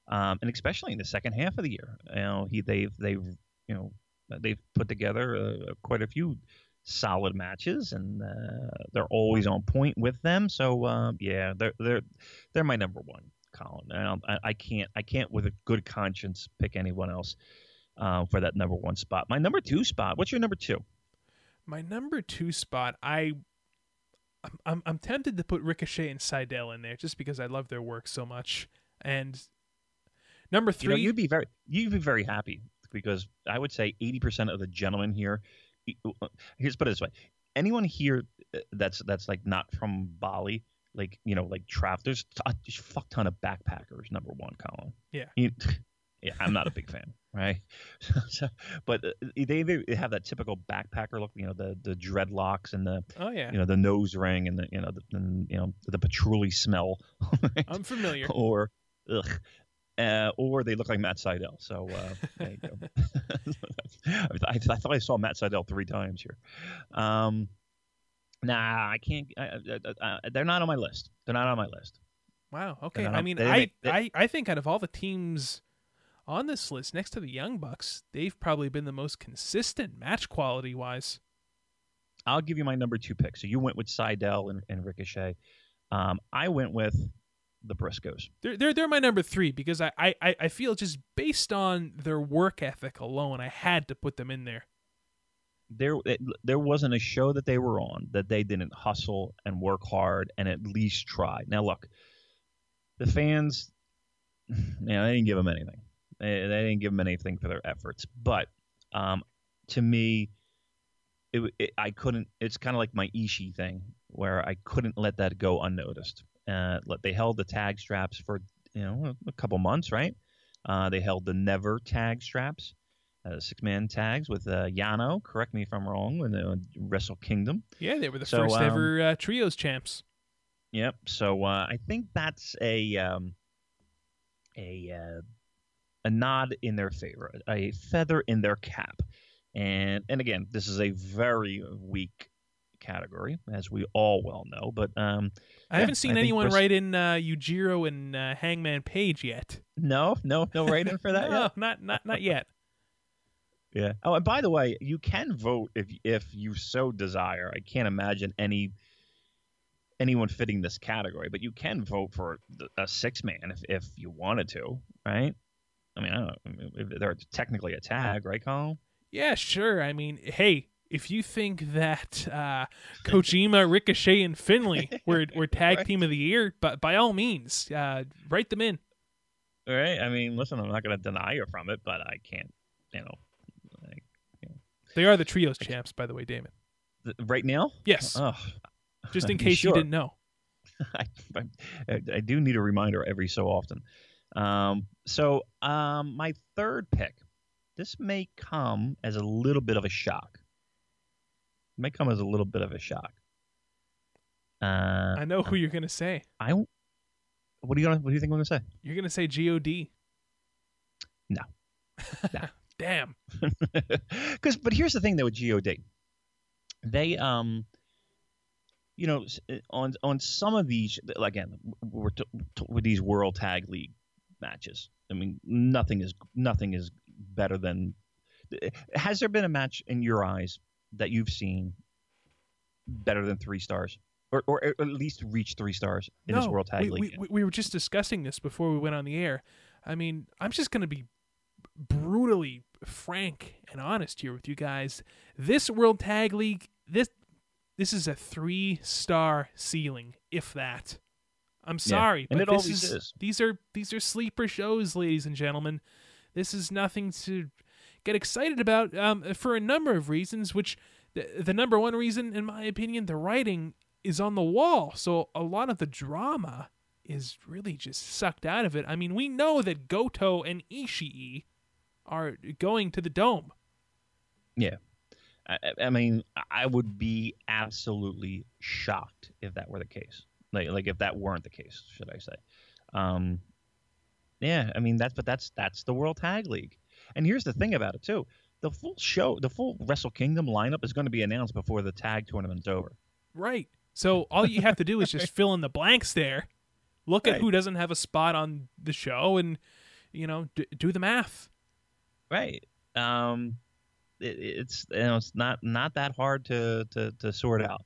Um, and especially in the second half of the year, you know, he they've they've you know they've put together uh, quite a few solid matches, and uh, they're always on point with them. So uh, yeah, they're they're they're my number one, Colin. I, I can't I can't with a good conscience pick anyone else uh, for that number one spot. My number two spot. What's your number two? My number two spot, I. I'm, I'm I'm tempted to put Ricochet and Sydal in there just because I love their work so much. And number You know, three, you'd be very you'd be very happy because I would say eighty percent of the gentlemen here. Here's put it this way: anyone here uh, that's that's like not from Bali, like you know, like travel. There's a fuck ton of backpackers. Number one, Colin. Yeah. You- yeah, I'm not a big fan, right? so, but uh, they they have that typical backpacker look. You know, the the dreadlocks and the oh yeah, you know the nose ring and the you know the and, you know the patchouli smell. right? I'm familiar. or ugh, uh, or they look like Matt Sydal. So uh, there you go. I, I thought I saw Matt Sydal three times here. Um, nah, I can't. I, they're not on my list. They're not on my list. Wow. Okay. not I mean, I, they- I I think out of all the teams on this list, next to the Young Bucks, they've probably been the most consistent match quality wise. I'll give you my number two pick. So you went with Sydal and, and Ricochet. Um, I went with the Briscoes. They're they're they're my number three because I, I, I- feel just based on their work ethic alone, I had to put them in there. there it, there wasn't a show that they were on that they didn't hustle and work hard and at least try. Now look, the fans, you know, they didn't give them anything. They, they didn't give them anything for their efforts. But um, to me, it, it I couldn't. It's kind of like my Ishii thing where I couldn't let that go unnoticed. Uh, they held the tag straps for you know a, couple months, right? Uh, they held the never tag straps uh, six man tags with uh, Yano. Correct me if I'm wrong. In the Wrestle Kingdom. Yeah, they were the So, first um, ever uh, trios champs. Yep. So uh, I think that's a um, a uh, a nod in their favor, a feather in their cap. And and again, this is a very weak category, as we all well know. But um, I yeah, haven't seen I anyone write in uh, Yujiro and uh, Hangman Page yet. no, no, no writing for that. no, yet? not not not yet. Yeah. Oh, and by the way, you can vote if if you so desire. I can't imagine any anyone fitting this category, but you can vote for a six man if if you wanted to, right? I mean, I don't know. They're technically a tag, right, Colin? Yeah, sure. I mean, hey, if you think that uh, Kojima, Ricochet, and Finlay were were tag Right. team of the year, but by all means, uh, write them in. All right. I mean, listen, I'm not going to deny you from it, but I can't, you know, like, They are the trios champs, by the way, Damon. right now. Yes. Oh, just in You case you sure? didn't know. I, I, I do need a reminder every so often. Um, so um, my third pick, this may come as a little bit of a shock. It may come as a little bit of a shock. Uh, I know who you're gonna say. I. What do you gonna, What do you think I'm gonna say? You're gonna say God. No. No. Damn. Because, but here's the thing though with God, they um, you know, uh, on on some of these again, we're t- t- with these World Tag League matches. I mean, nothing is nothing is better than. Has there been a match in your eyes that you've seen better than three stars, or or at least reach three stars in no, this World Tag we, League? We, we, we were just discussing this before we went on the air. I mean, I'm just gonna be brutally frank and honest here with you guys. This World Tag League, this this is a three star ceiling, if that. I'm sorry, and but it this always is, is. these are these are sleeper shows, ladies and gentlemen. This is nothing to get excited about um, for a number of reasons. Which the, the number one reason, in my opinion, the writing is on the wall. So a lot of the drama is really just sucked out of it. I mean, we know that Goto and Ishii are going to the dome. Yeah. I, I- mean, I would be absolutely shocked if that were the case. Like, like if that weren't the case, should I say? Um, yeah, I mean that's but that's that's the World Tag League. And here's the thing about it too: the full show, the full Wrestle Kingdom lineup is going to be announced before the tag tournament's over. Right. So all you have to do is just fill in the blanks there. Look at who doesn't have a spot on the show and you know, d- do the math. Right. Um, it, it's you know it's not not that hard to to, to sort out.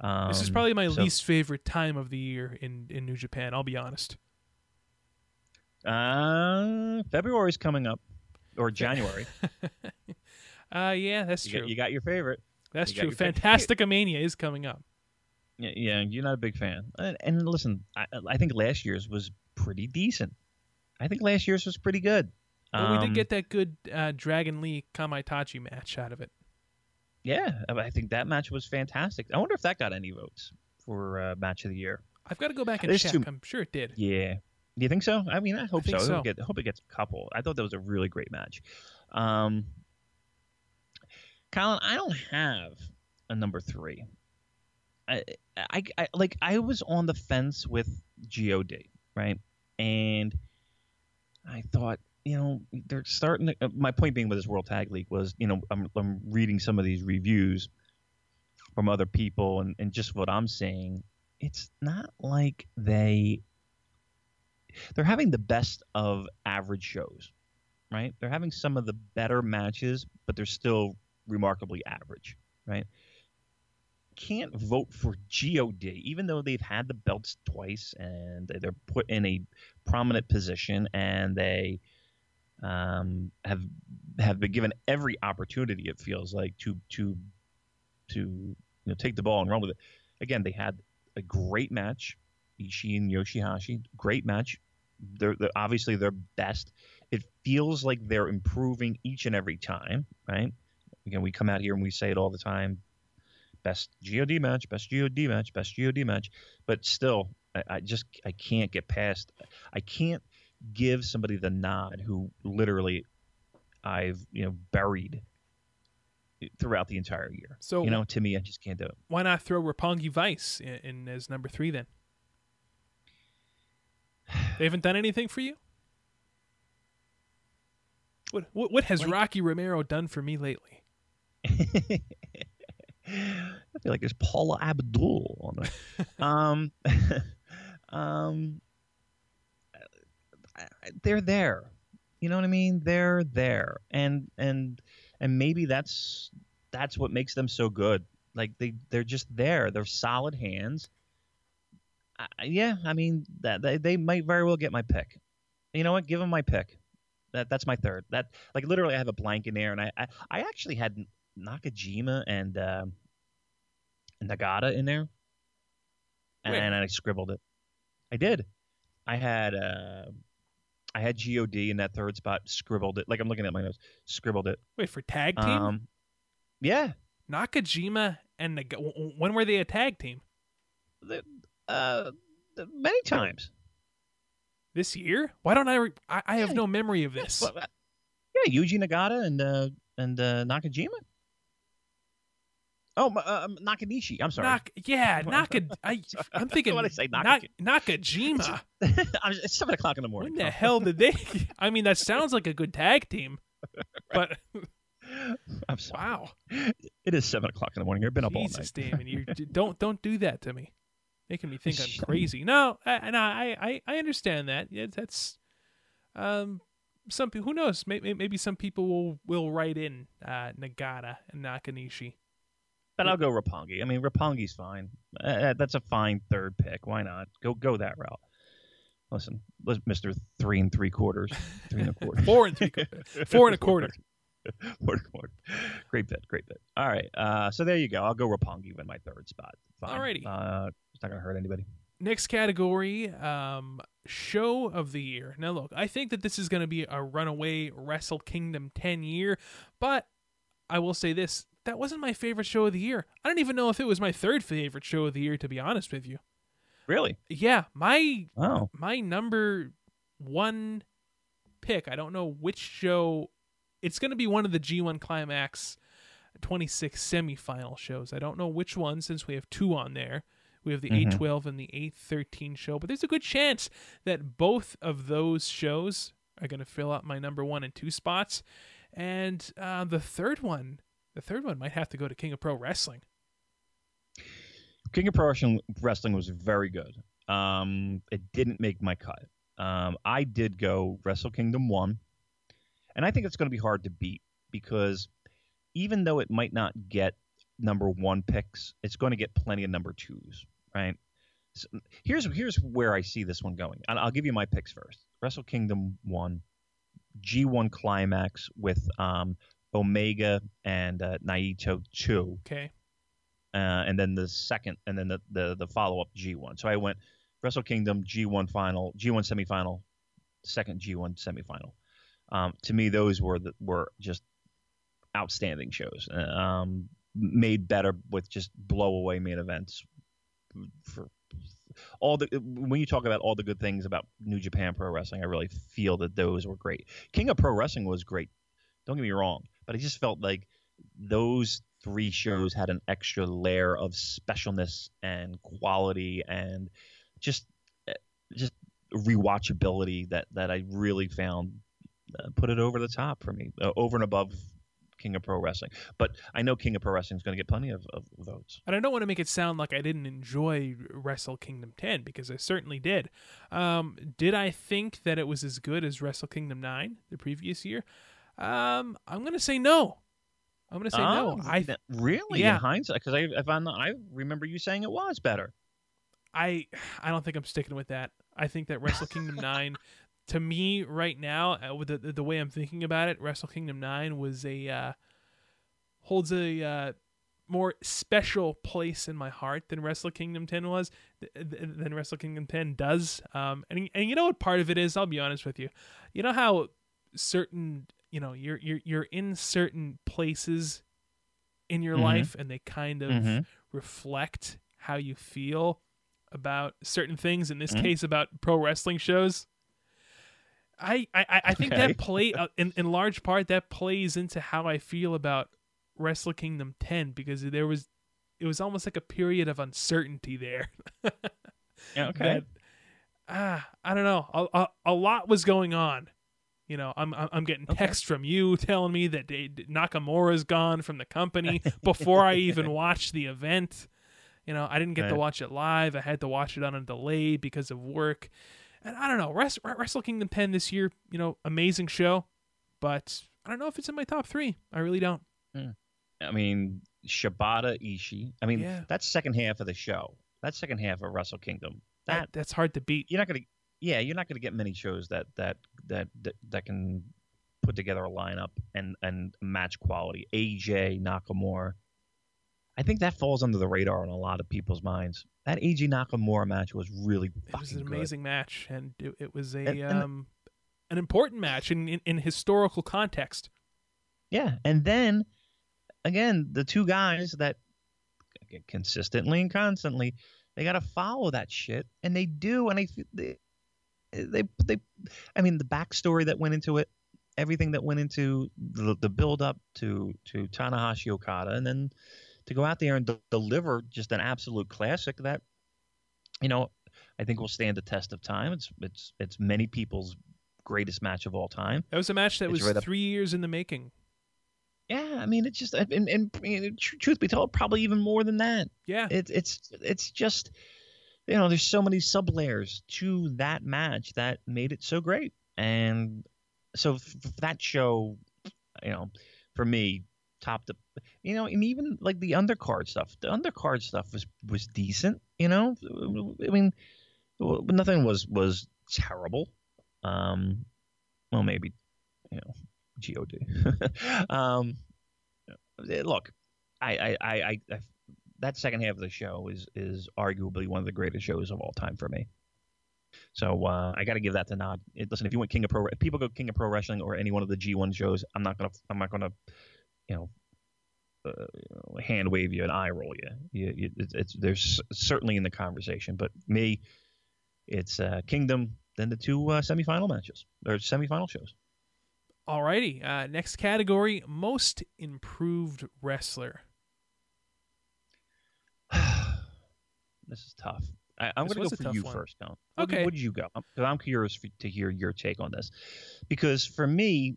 Um, This is probably my so- least favorite time of the year in in New Japan, I'll be honest. Uh, February's coming up, or January. Uh yeah, that's you, true. got, you got your favorite. that's you true. your. Fantastic Mania is coming up. Yeah, yeah, you're not a big fan. And, and listen, I, I think last year's was pretty decent. I think last year's was pretty good. But we Um, did get that good uh, Dragon Lee Kamaitachi match out of it. Yeah, I think that match was fantastic. I wonder if that got any votes for uh, match of the year. I've got to go back and There's check. I'm sure it did. Yeah. Do you think so? I mean, I hope think so. I hope, it I hope it gets a couple. I thought that was a really great match. Um, Colin, I don't have a number three. I, I, I like I was on the fence with God, right? And I thought, you know, they're starting. To, uh, my point being with this World Tag League was, you know, I'm, I'm reading some of these reviews from other people, and, and just what I'm saying, it's not like they they're having the best of average shows, right? They're having some of the better matches, but they're still remarkably average, right? Can't vote for God, even though they've had the belts twice and they're put in a prominent position and they um, have have been given every opportunity. It feels like to to to you know take the ball and run with it. Again, they had a great match, Ishii and Yoshihashi, great match. They're, they're obviously their best. It feels like they're improving each and every time, right? Again, we come out here and we say it all the time. Best God match, best God match, best God match. But still, I, I just I can't get past. I can't give somebody the nod who literally I've you know buried throughout the entire year. So- you know, to me, I just can't do it. Why not throw Roppongi Vice in, in as number three then? They haven't done anything for you. What what, what has Like- Rocky Romero done for me lately? I feel like there's Paula Abdul on it. um, um, they're there. You know what I mean? They're there, and and and maybe that's that's what makes them so good. Like they they're just there. They're solid hands. I, yeah, I mean that they, they might very well get my pick. You know what? Give them my pick. That that's my third. That like literally, I have a blank in there, and I I, I actually had Nakajima and um Nagata in there, and, Wait. I scribbled it. I did. I had uh, I had God in that third spot. Scribbled it. Like I'm looking at my notes. Scribbled it. Wait for tag team. Um, yeah, Nakajima and Nag- when were they a tag team? Uh, many times. This year? Why don't I? Re- I, I have Yeah. no memory of this. Well, uh, yeah, Yuji Nagata and uh, and uh, Nakajima. Oh, uh, um, Nakanishi. I'm sorry. Nak- yeah, Naka. I, I'm thinking What'd I say? Nak- Naka- Nakajima. I'm- it's seven o'clock in the morning. When the hell did they? I mean, that sounds like a good tag team. But I'm sorry. wow, It is seven o'clock in the morning. I've been up all Jesus, night. Damon, you don't don't do that to me, making me think I'm crazy. No, I, no, I, I I understand that. Yeah, that's um some people. Who knows? Maybe maybe some people will will write in uh, Nagata and Nakanishi. But I'll go Roppongi. I mean, Roppongi's fine. Uh, that's a fine third pick. Why not? Go go that route. Listen, Mister Three and Three Quarters, three and a quarter, Four and three, four and a quarter. Four and a quarter. Great bit, great bit. All right, uh, so there you go. I'll go Roppongi in my third spot. Fine. Alrighty. Uh, it's not gonna hurt anybody. Next category, um, show of the year. Now, look, I think that this is going to be a runaway Wrestle Kingdom 10 year, but I will say this that wasn't my favorite show of the year. I don't even know if it was my third favorite show of the year, to be honest with you. Really? Yeah, my Oh, my number one pick. I don't know which show. It's going to be one of the G1 Climax 26 semifinal shows. I don't know which one since we have two on there. We have the Mhm. 812 and the 813 show, but there's a good chance that both of those shows are going to fill out my number one and two spots. And uh, the third one, the third one might have to go to King of Pro Wrestling. King of Pro Wrestling- Wrestling was very good. Um, it didn't make my cut. Um, I did go Wrestle Kingdom one, and I think it's going to be hard to beat because even though it might not get number one picks, it's going to get plenty of number twos, right? So here's here's where I see this one going, and I'll give you my picks first. Wrestle Kingdom one, G1 Climax with um, Omega and uh, Naito two Okay. uh, and then the second, and then the the, the follow up G1. So I went Wrestle Kingdom G1 final, G1 semifinal, second G1 semifinal. Um, to me, those were the, were just outstanding shows. Uh, Um, made better with just blow away main events. For all the when you talk about all the good things about New Japan Pro Wrestling, I really feel that those were great. King of Pro Wrestling was great. Don't get me wrong, but I just felt like those three shows had an extra layer of specialness and quality and just just rewatchability that that I really found uh, put it over the top for me, uh, over and above King of Pro Wrestling. But I know King of Pro Wrestling is going to get plenty of, of votes. And I don't want to make it sound like I didn't enjoy Wrestle Kingdom 10 because I certainly did. Um, did I think that it was as good as Wrestle Kingdom 9 the previous year? Um, I'm going to say no. I'm going to say no. Oh, I th- really yeah. in hindsight because I if I'm not, I remember you saying it was better. I I don't think I'm sticking with that. I think that Wrestle Kingdom 9 to me right now uh, with the the way I'm thinking about it, Wrestle Kingdom 9 was a uh, holds a uh, more special place in my heart than Wrestle Kingdom 10 was th- th- than Wrestle Kingdom 10 does. Um, and and you know what part of it is? I'll be honest with you. You know how certain you know you're you're you're in certain places in your Mhm. life and they kind of Mhm. reflect how you feel about certain things in this Mhm. case about pro wrestling shows i i I- think Okay. that play uh, in, in large part that plays into how i feel about wrestle kingdom 10 because there was it was almost like a period of uncertainty there. Yeah, okay. that ah i don't know. A, a, a lot was going on. You know i'm i'm getting Okay. text from you telling me that they, nakamura's gone from the company before i even watched the event. You know i didn't get to watch it live. I had to watch it on a delay because of work and i don't know Wrest- wrestle kingdom 10 this year you know amazing show but i don't know if it's in my top three i really don't hmm. I mean, Shibata Ishii. I mean, Yeah. that's second half of the show. That second half of Wrestle Kingdom. That that, that's hard to beat you're not gonna. Yeah, you're not gonna get many shows that that that that, that can put together a lineup and and match quality. AJ Nakamura. I think that falls under the radar in a lot of people's minds. That AJ Nakamura match was really it was an good. amazing match and it, it was a And- and- um an important match in, in, in historical context Yeah, and then again, the two guys that consistently and constantly They got to follow that shit, and they do. And I they, they they I mean the backstory that went into it, everything that went into the, the build up to to Tanahashi Okada, and then to go out there and de- deliver just an absolute classic that, you know, I think will stand the test of time. It's it's it's many people's greatest match of all time. That was a match that It's was right up- three years in the making. Yeah, I mean, it's just and, and, and tr- truth be told, probably even more than that. Yeah. It's it's it's just you know, there's so many sub layers to that match that made it so great, and so f- that show, you know, for me, top to you know, and even like the undercard stuff. The undercard stuff was was decent. You know, I mean, nothing was was terrible. Um, well, maybe you know, God. um, eh, look, I I, I I I that second half of the show is is arguably one of the greatest shows of all time for me. So uh, I got to give that to nod. It, listen, if you want King of Pro, if people go King of Pro Wrestling or any one of the G1 shows, I'm not gonna, I'm not gonna, you know, uh, hand wave you and eye roll you. you, you it's, it's there's certainly in the conversation, but me, it's uh, Kingdom, then the two uh, semifinal matches or semifinal shows. Alrighty. Uh, next category: most improved wrestler. this is tough. I, I'm going to go for you one. first, Colin. Okay. What did you go? Because I'm curious for, to hear your take on this. Because for me,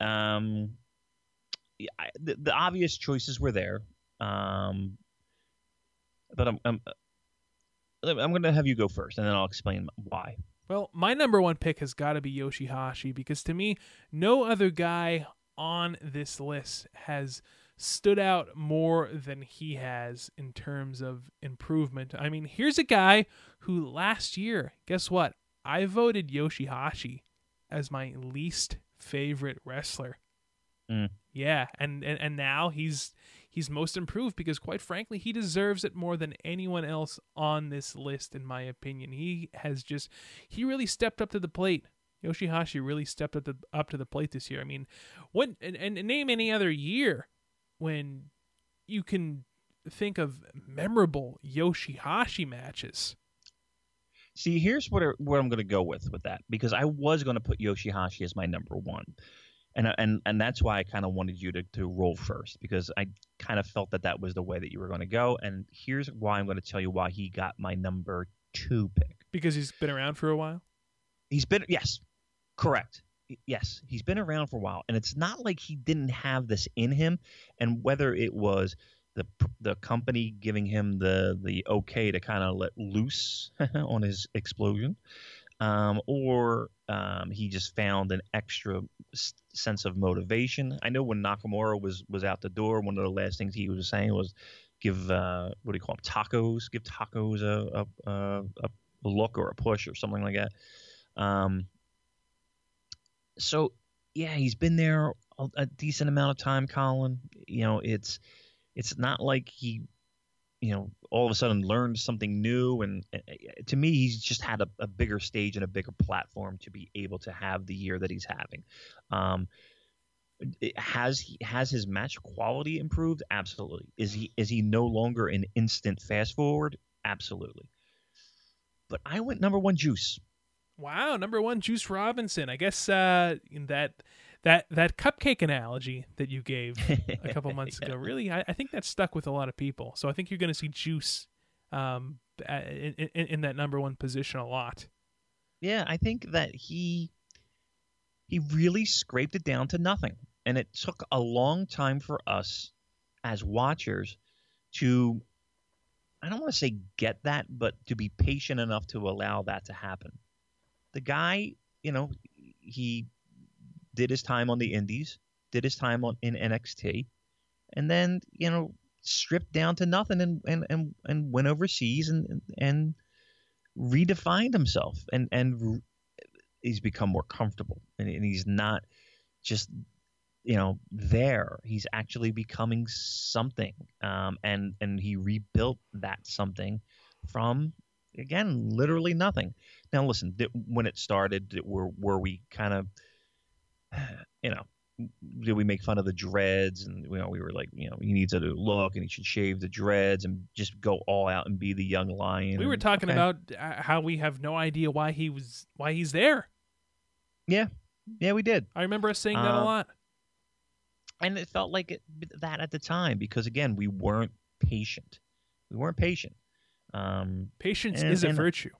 um, I, the, the obvious choices were there. Um, but I'm, I'm, I'm going to have you go first, and then I'll explain why. Well, my number one pick has got to be Yoshihashi because to me, no other guy on this list has stood out more than he has in terms of improvement. I mean, here's a guy who last year, guess what? I voted Yoshihashi as my least favorite wrestler. Mm. Yeah, and, and and now he's he's most improved because quite frankly, he deserves it more than anyone else on this list in my opinion. He has just he really stepped up to the plate. Yoshihashi really stepped up to up to the plate this year. I mean, what and, and name any other year when you can think of memorable Yoshihashi matches. See, here's what what I'm going to go with with that because I was going to put Yoshihashi as my number one, and and and that's why I kind of wanted you to to roll first because I kind of felt that that was the way that you were going to go, and here's why I'm going to tell you why he got my number two pick. Because he's been around for a while. He's been yes, correct. Yes, he's been around for a while, and it's not like he didn't have this in him. And whether it was the the company giving him the the okay to kind of let loose on his explosion, um, or um, he just found an extra sense of motivation. I know when Nakamura was was out the door, one of the last things he was saying was give uh, what do you call them tacos? Give tacos a a, a, a look or a push or something like that. Um, so yeah, he's been there a, a decent amount of time, Colin. You know, it's it's not like he, you know, all of a sudden learned something new. And uh, to me, he's just had a, a bigger stage and a bigger platform to be able to have the year that he's having. Um, has he has his match quality improved? Absolutely. Is he is he no longer an instant fast forward? Absolutely. But I went number one, Juice. Wow, number one, Juice Robinson. I guess uh, that that that cupcake analogy that you gave a couple months ago, really, I, I think that stuck with a lot of people. So I think you're going to see Juice um, in, in, in that number one position a lot. Yeah, I think that he he really scraped it down to nothing. And it took a long time for us as watchers to I don't want to say get that, but to be patient enough to allow that to happen. The guy, you know, he did his time on the indies, did his time on in NXT, and then, you know, stripped down to nothing and and and, and went overseas and and redefined himself. And and he's become more comfortable and, and he's not just you know there. He's actually becoming something um, and and he rebuilt that something from again literally nothing. Now listen th- when it started were were we kind of you know did we make fun of the dreads and you know we were like you know he needs a new look and he should shave the dreads and just go all out and be the young lion We were talking okay. about uh, how we have no idea why he was why he's there. yeah yeah we did I remember us saying that a Um, lot. and it felt like it, that at the time because again we weren't patient we weren't patient um Patience and- is a virtue.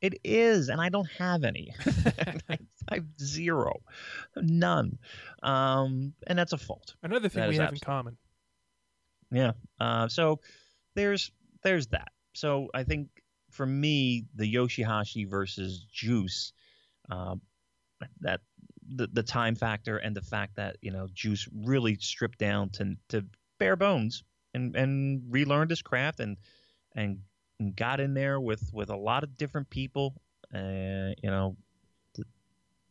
It is and i don't have any I, I have zero none um and that's a fault Another thing that we have in common. Yeah. Uh, so there's there's that. So I think for me, the Yoshihashi versus Juice, uh, that the the time factor and the fact that you know Juice really stripped down to to bare bones and and relearned his craft and and, and got in there with with a lot of different people. Uh, you know.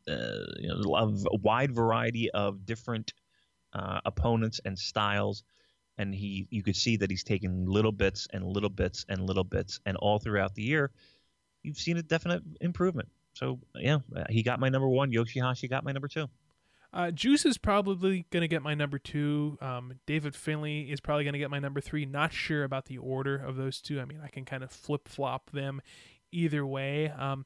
Uh, you know, a wide variety of different uh, opponents and styles and he you could see that he's taking little bits and little bits and little bits and all throughout the year you've seen a definite improvement so yeah he got my number one yoshihashi got my number two Uh, Juice is probably going to get my number two. Um, David Finlay is probably going to get my number three. Not sure about the order of those two. I mean, I can kind of flip flop them either way. Um,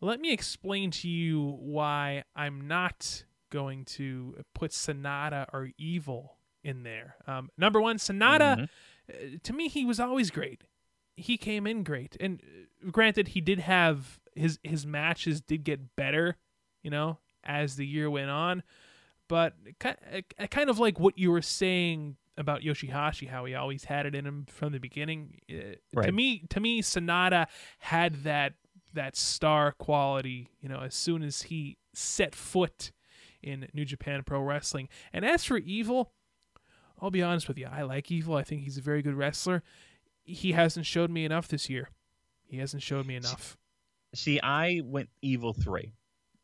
let me explain to you why I'm not going to put Sanada or Evil in there. Um, number one, Sanada, Mhm. uh, to me, he was always great. He came in great, and uh, granted, he did have his his matches did get better, you know, as the year went on. But uh, kind of like what you were saying about Yoshihashi, how he always had it in him from the beginning. uh, To me, to me, Sanada had that that star quality. You know, as soon as he set foot in New Japan Pro Wrestling. And as for Evil, I'll be honest with you. I like Evil. I think he's a very good wrestler. He hasn't showed me enough this year. He hasn't showed me enough. see i went evil three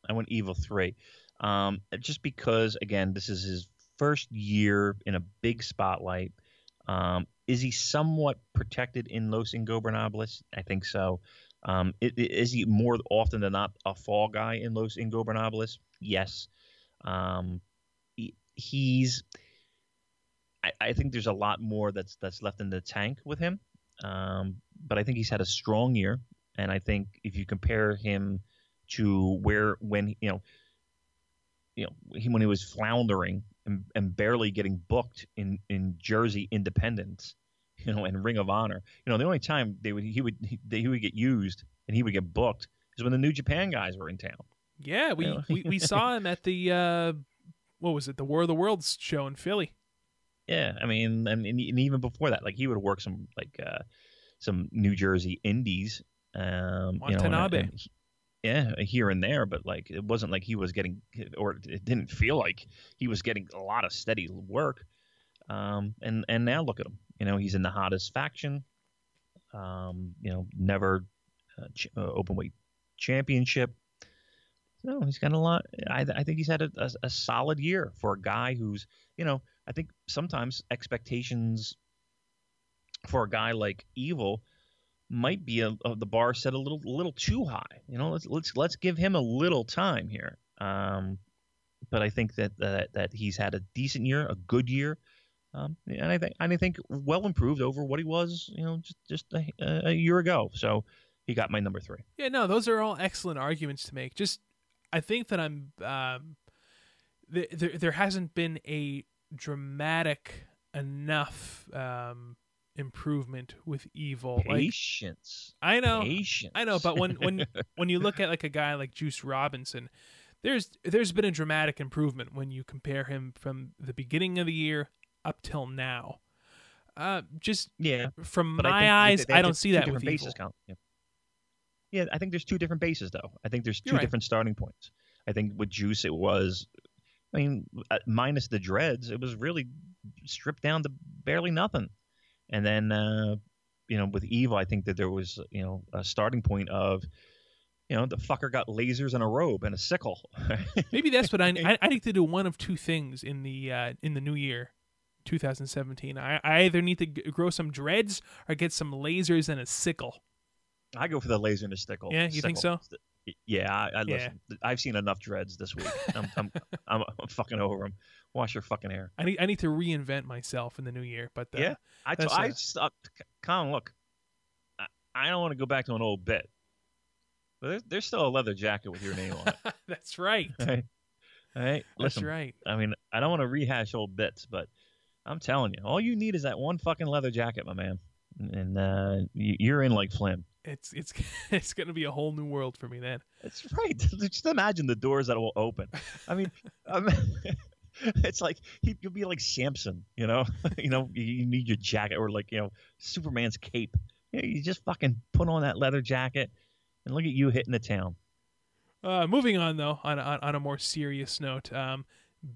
i went evil three. Um, just because again this is his first year in a big spotlight. Um, is he somewhat protected in los ingobernables? I think so. Um, i- i- is he more often than not a fall guy in los ingobernables? Yes. Um, he, he's I, I think there's a lot more that's that's left in the tank with him. Um, but i think he's had a strong year. And I think if you compare him to where when you know you know he, when he was floundering and, and barely getting booked in in Jersey Independence, you know, and Ring of Honor, you know, the only time they would he would he, he would get used and he would get booked is when the New Japan guys were in town. Yeah, we, we, we saw him at the uh, what was it, the War of the Worlds show in Philly. Yeah, I mean, and, and even before that, like he would work some like uh, some New Jersey indies, um, you know, and- and he- yeah, here and there, but like it wasn't like he was getting, or it didn't feel like he was getting a lot of steady work. Um, and and now look at him, you know, he's in the hottest faction. Um, you know, never uh, ch- uh, open weight championship. No, he's got a lot. I, I think he's had a, a, a solid year for a guy who's, you know, I think sometimes expectations for a guy like Evil might be a, a, the bar set a little a little too high. You know, let's let's let's give him a little time here. Um, but I think that that that he's had a decent year, a good year, um, and I think and I think well improved over what he was, you know, just just a, a year ago. So he got my number three. Yeah, no, those are all excellent arguments to make. Just, I think that I'm, um, th- there, there hasn't been a dramatic enough um, improvement with evil. Like, Patience, I know, patience. I know, but when when when you look at like a guy like Juice Robinson, there's there's been a dramatic improvement when you compare him from the beginning of the year up till now. Uh, just yeah, from But my think eyes, I don't see that different with bases evil. count. Yeah. yeah, I think there's two different bases though. I think there's 2 right. different starting points. I think with Juice it was, I mean, uh, minus the dreads, it was really stripped down to barely nothing. And then, uh, you know, with Evil, I think that there was, you know, a starting point of, you know, the fucker got lasers and a robe and a sickle. Maybe that's what I, I I need to do. One of two things in the uh, in the new year, 2017. I, I either need to g- grow some dreads or get some lasers and a sickle. I go for the laser and the stickle. Yeah, you think stickle. Yeah, I, I Yeah. listen. I've seen enough dreads this week. I'm, I'm, I'm, I'm fucking over them. Wash your fucking hair. I need I need to reinvent myself in the new year. But uh, Yeah. I, t- I just, uh, Colin, look, I, I don't want to go back to an old bit, but there's, there's still a leather jacket with your name on it. that's right. All right. All right. That's right. I mean, I don't want to rehash old bits, but I'm telling you, all you need is that one fucking leather jacket, my man, and uh, you're in like Flynn. It's it's it's gonna be a whole new world for me then. That's right. Just imagine the doors that will open. I mean, um, it's like he, you'll be like Samson, you know. you know, you- you need your jacket or like you know Superman's cape. You, know, you just fucking put on that leather jacket and look at you hitting the town. Uh, moving on though, on, on on a more serious note, um,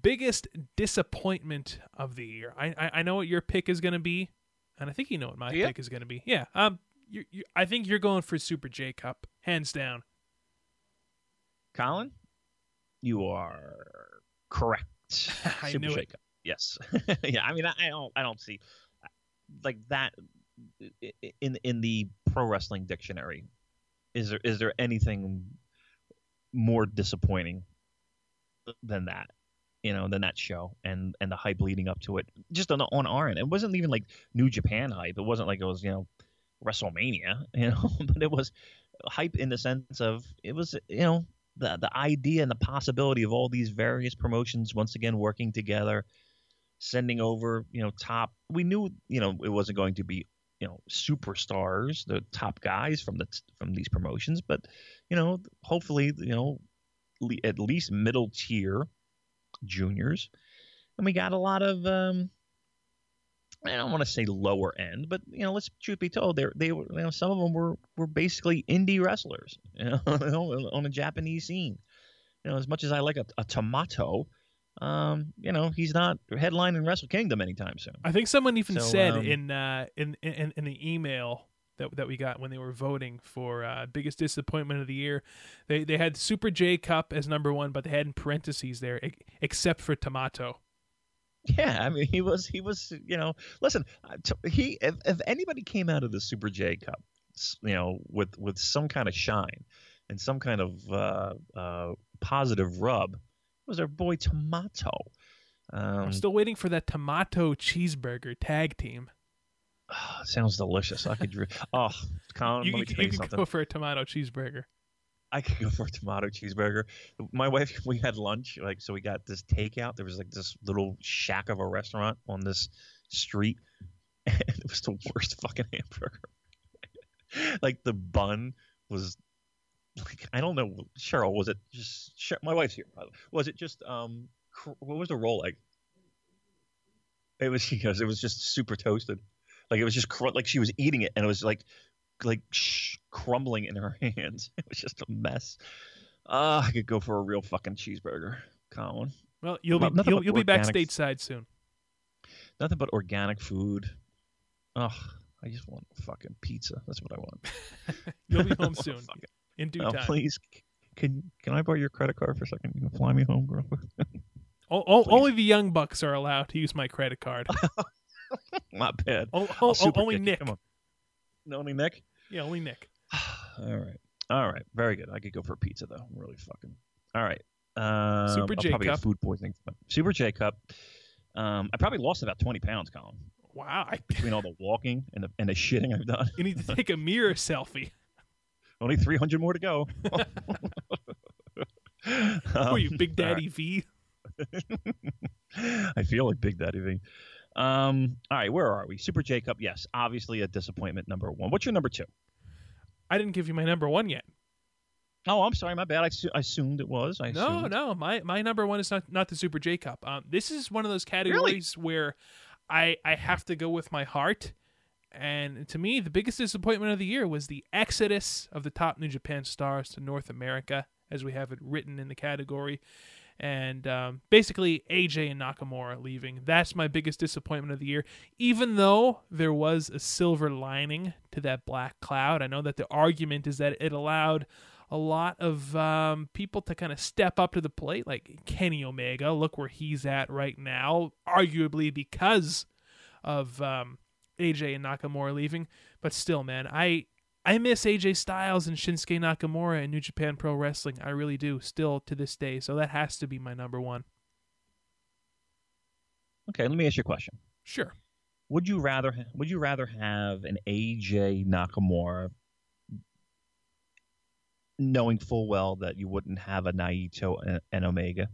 biggest disappointment of the year. I I, I know what your pick is going to be, and I think you know what my pick is going to be. Yeah. Um. You, you, I think you're going for Super J Cup, hands down. Colin, you are correct. I Super knew it. Shake-Up. Yes. yeah. I mean, I, I don't. I don't see like that in in the pro wrestling dictionary. Is there is there anything more disappointing than that? You know, than that show and and the hype leading up to it. Just on on our end, it wasn't even like New Japan hype. It wasn't like it was you know WrestleMania. You know, but it was hype in the sense of it was you know the the idea and the possibility of all these various promotions once again working together, sending over you know top. We knew you know it wasn't going to be you know superstars, the top guys from the from these promotions, but you know hopefully you know le- at least middle tier juniors, and we got a lot of. um I don't want to say lower end, but you know, let's truth be told, they they were you know some of them were were basically indie wrestlers, you know, on a Japanese scene. You know, as much as I like a, a tomato, um, you know, he's not headlining Wrestle Kingdom anytime soon. I think someone even So, said um, in, uh, in in in the email that that we got when they were voting for uh, biggest disappointment of the year, they they had Super J Cup as number one, but they had in parentheses there except for Tomato. Yeah, I mean, he was he was you know, listen, he if, if anybody came out of the Super J Cup, you know, with with some kind of shine and some kind of uh, uh, positive rub, was our boy Tomato. Um, I'm still waiting for that Tomato cheeseburger tag team. Sounds delicious. I could. Oh, Colin, you let me you, tell you you can something. go for a tomato cheeseburger. I could go for a tomato cheeseburger. My wife, we had lunch, like so. We got this takeout. There was like this little shack of a restaurant on this street, and it was the worst fucking hamburger. like the bun was like I don't know, Cheryl. Was it just my wife's here? By the way. Was it just um? What was the roll like? It was goes. It was just super toasted. Like it was just like she was eating it, and it was like like sh- crumbling in her hands. It was just a mess. Uh, I could go for a real fucking cheeseburger, Colin. Well, you'll Well, be you'll, you'll be back stateside soon. Nothing but organic food. Oh, I just want fucking pizza. That's what I want. You'll be home soon in due oh, time. please, can can I borrow your credit card for a second? You can fly me home, girl. O- o- please. only the young bucks are allowed to use my credit card. Not bad. O- I'll o- only kick. Nick. Come on. No, only Nick. Yeah, only Nick. All right. All right. Very good. I could go for a pizza though. I'm really fucking. All right. Um, Super I'll J probably get food poisoning. Super J cup. Um, I probably lost about 20 pounds, Colin, Wow, I, between all the walking and the and the shitting I've done. you need to take a mirror selfie. Only 300 more to go. Who are you, Um, Big all right. Daddy V? I feel like Big Daddy V. Um, all right, where are we? Super J Cup, yes, obviously a disappointment. Number one. What's your number two? I didn't give you my number one yet. Oh, I'm sorry, my bad. I, assu- I assumed it was. I No, assumed. no, my my number one is not not the Super J Cup. Um, this is one of those categories where I I have to go with my heart. And to me, the biggest disappointment of the year was the exodus of the top New Japan stars to North America, as we have it written in the category. And um, basically, AJ and Nakamura leaving. That's my biggest disappointment of the year. Even though there was a silver lining to that black cloud, I know that the argument is that it allowed a lot of um, people to kind of step up to the plate, like Kenny Omega. Look where he's at right now, arguably because of um, AJ and Nakamura leaving. But still, man, I I miss AJ Styles and Shinsuke Nakamura in New Japan Pro Wrestling. I really do, still to this day. So that has to be my number one. Okay, let me ask you a question. Sure. Would you rather would you rather have an AJ Nakamura knowing full well that you wouldn't have a Naito and, and Omega?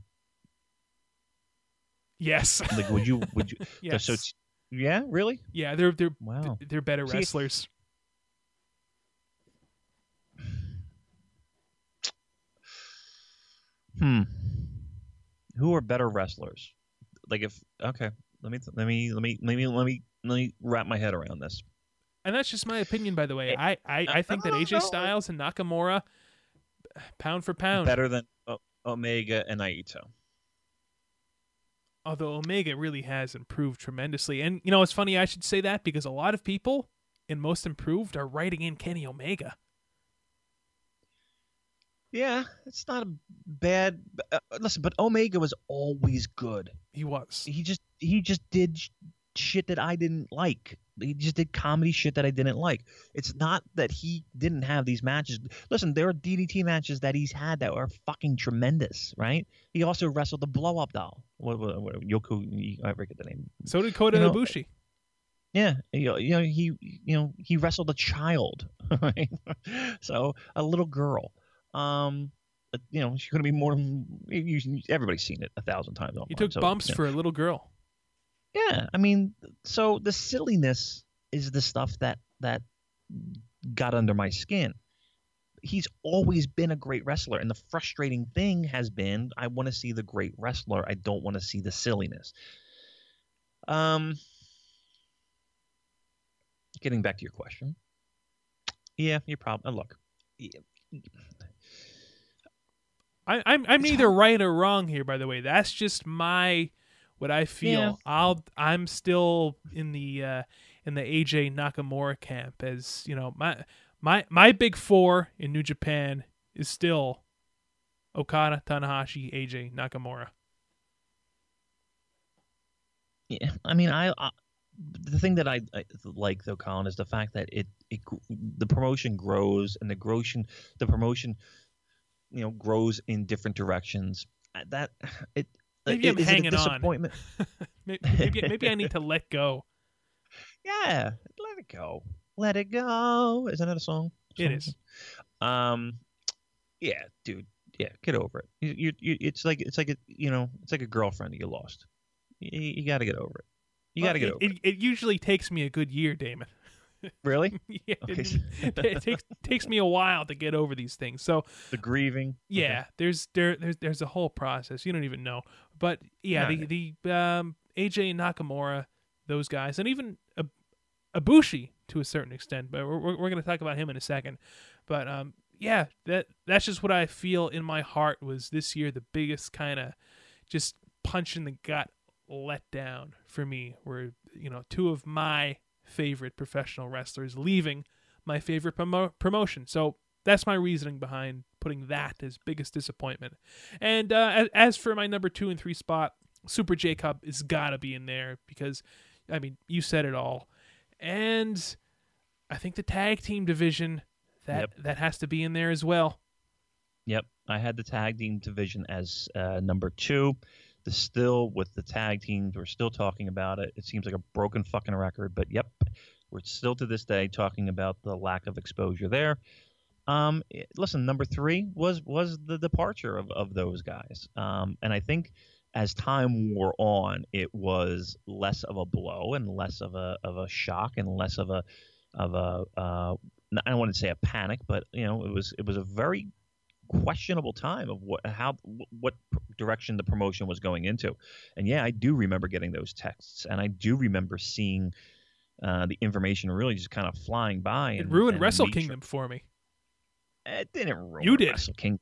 Yes. Like would you would you yes. so it's, yeah, really? yeah, they're they're Wow. they're better See, Hmm. Who are better wrestlers? Like if okay, let me let me let me let me let me let me wrap my head around this. And that's just my opinion, by the way. Eh, I, I, I think that AJ. Styles and Nakamura, pound for pound, Better than o- Omega and Naito. although Omega really has improved tremendously. And, you know, it's funny I should say that because a lot of people in Most Improved are writing in Kenny Omega. Yeah, it's not a bad. Uh, listen, but Omega was always good. He was. He just he just did sh- shit that I didn't like. He just did comedy shit that I didn't like. It's not that he didn't have these matches. Listen, there are DDT matches that he's had that are fucking tremendous, right? He also wrestled the blow up doll. What, what, what Yoku? I forget the name. So did Kota You know, Ibushi. Yeah, you know, you know, he you know he wrestled a child, right? so a little girl. Um, but, you know, she couldn't be more. than- You, everybody's seen it a thousand times. He online, took so, bumps you know. for a little girl. Yeah, I mean, so the silliness is the stuff that that got under my skin. He's always been a great wrestler, and the frustrating thing has been I want to see the great wrestler. I don't want to see the silliness. Um, getting back to your question, yeah, you're probably look. I, I'm I'm neither right or wrong here. By the way, that's just my what I feel. Yeah. I'll I'm still in the uh, in the AJ Nakamura camp. As you know, my my my big four in New Japan is still Okada, Tanahashi, AJ Nakamura. Yeah, I mean, I, I the thing that I, I like though, Colin, is the fact that it, it the promotion grows and the promotion the promotion, you know, grows in different directions. That it Maybe it- I'm hanging on. disappointment? Maybe maybe, maybe I need to let go. Yeah, let it go. Let it go. Isn't that a song? It is. Um, yeah, dude. Yeah, get over it. You, you, you it's like it's like a you know it's like a girlfriend that you lost. You, you got to get over it. You got to Well, get over it, it. It usually takes me a good year, Damon. Really? yeah, Okay. it, it takes takes me a while to get over these things. So The grieving. Yeah, there's there there's there's a whole process you don't even know. But yeah, Alright. the the um, AJ Nakamura, those guys, and even Ab- Ibushi to a certain extent. But we're we're, we're going to talk about him in a second. But um, yeah, that that's just what I feel in my heart was this year the biggest kind of just punch in the gut let down for me. Were you know two of my favorite professional wrestlers leaving my favorite promo- promotion. So that's my reasoning behind putting that as biggest disappointment. And uh, as, for my number two and three spot, Super J Cup is got to be in there because, I mean, you said it all. And I think the tag team division that Yep. that has to be in there as well. Yep, I had the tag team division as uh, number two. Still with the tag teams, we're still talking about it. It seems like a broken fucking record, but yep, we're still to this day talking about the lack of exposure there. Um, listen, number three was was the departure of, of those guys, um, and I think as time wore on, it was less of a blow and less of a of a shock and less of a of a uh, I don't want to say a panic, but you know, it was it was a very questionable time of what how what direction the promotion was going into. And yeah, I do remember getting those texts, and I do remember seeing uh, the information really just kind of flying by. It and, ruined and Wrestle Kingdom for me. It didn't ruin You did. Wrestle King.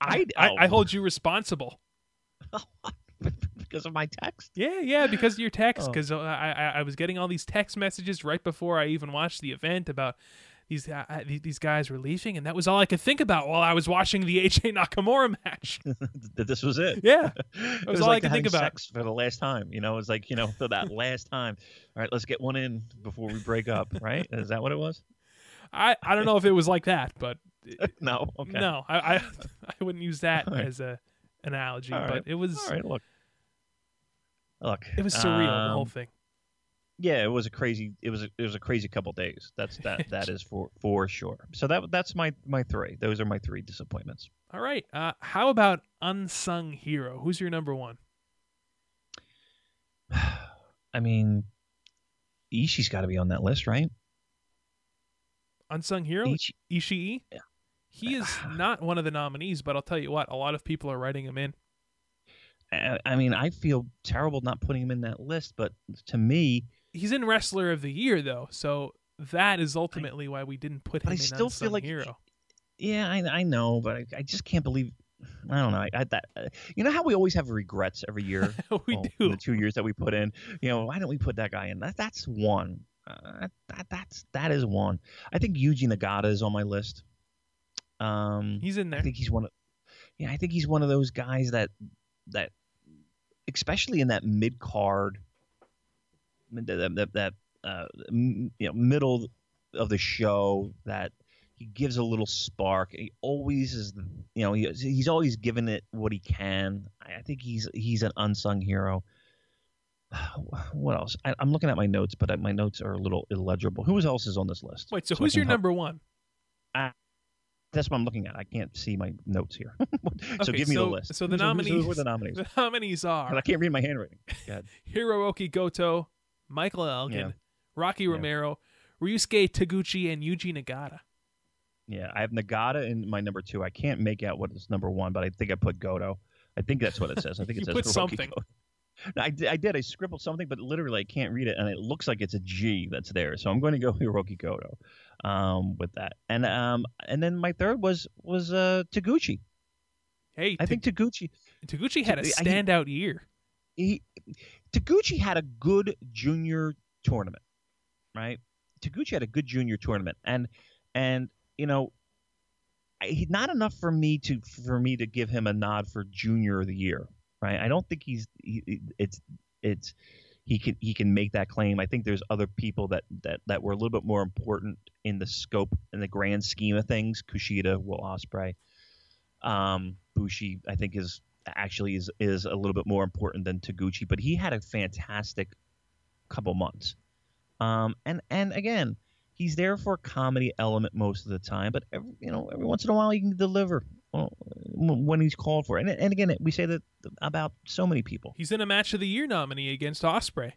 I I, I oh, hold you responsible. because of my text. Yeah, yeah, because of your text. Oh. Because I, I I was getting all these text messages right before I even watched the event about these uh, uh, these guys were leaving, and that was all I could think about while I was watching the AJ Nakamura match. that this was it. Yeah, it was was, all I could think about. for the last time. You know, it was like you know for that last time. All right, let's get one in before we break up. Right? Is that what it was? I I don't know if it was like that, but no, okay. no, I, I I wouldn't use that right. as a analogy, All right. but it was All right, look, look. it was surreal the whole um, thing. Yeah, it was a crazy. It was a, it was a crazy couple days. That's that that is for for sure. So that that's my my three. Those are my three disappointments. All right, uh, how about unsung hero? Who's your number one? I mean, Ishii's got to be on that list, right? Unsung hero Ishii, Ishii. Yeah. He is not one of the nominees, but I'll tell you what, a lot of people are writing him in. I, I mean, I feel terrible not putting him in that list, but to me, He's in Wrestler of the Year though, so that is ultimately why we didn't put him I in still feel like hero. yeah, I I know, but I, I just can't believe. I don't know. I, I that uh, you know how we always have regrets every year. we Well, do. the two years that we put in. You know, why don't we put that guy in? That that's one. Uh, that that's that is one. I think Yuji Nagata is on my list. Um, He's in there. I think he's one of. Yeah, I think he's one of those guys that that, especially in that mid card, that that, that uh, m- you know middle of the show that he gives a little spark. He always is, you know, he, he's always given it what he can. I, I think he's he's an unsung hero. What else? I, I'm looking at my notes, but my notes are a little illegible. Who else is on this list? Wait, so I who's your help- number one? That's what I'm looking at. I can't see my notes here. so Okay, give me so- the list. so the Who's- who's- nominees- Who are the nominees? The nominees are I can't read my handwriting. Go. Hiroki Goto, Michael Elgin, Yeah. Rocky Yeah. Romero, Ryusuke Taguchi, and Yuji Nagata. Yeah, I have Nagata in my number two. I can't make out what is number one, but I think I put Goto. I think that's what it says. I think it You says put something. No, I, did, I did. I scribbled something, but literally I can't read it, and it looks like it's a G that's there. So I'm going to go Hiroki Goto um, with that. And um, and then my third was was uh, Taguchi. Hey, I think Taguchi Taguchi had a I- he- standout year. he Taguchi had a good junior tournament, right? Taguchi had a good junior tournament, and and you know, I, not enough for me to for me to give him a nod for junior of the year, right? I don't think he's he, it's it's he can he can make that claim. I think there's other people that that that were a little bit more important in the scope in the grand scheme of things. Kushida, Will Ospreay, um, Bushi, I think is actually is is a little bit more important than Taguchi, but he had a fantastic couple months. Um, and and again, he's there for a comedy element most of the time, but every, you know every once in a while he can deliver well, when he's called for. And and again, we say that about so many people. He's in a match of the year nominee against Ospreay.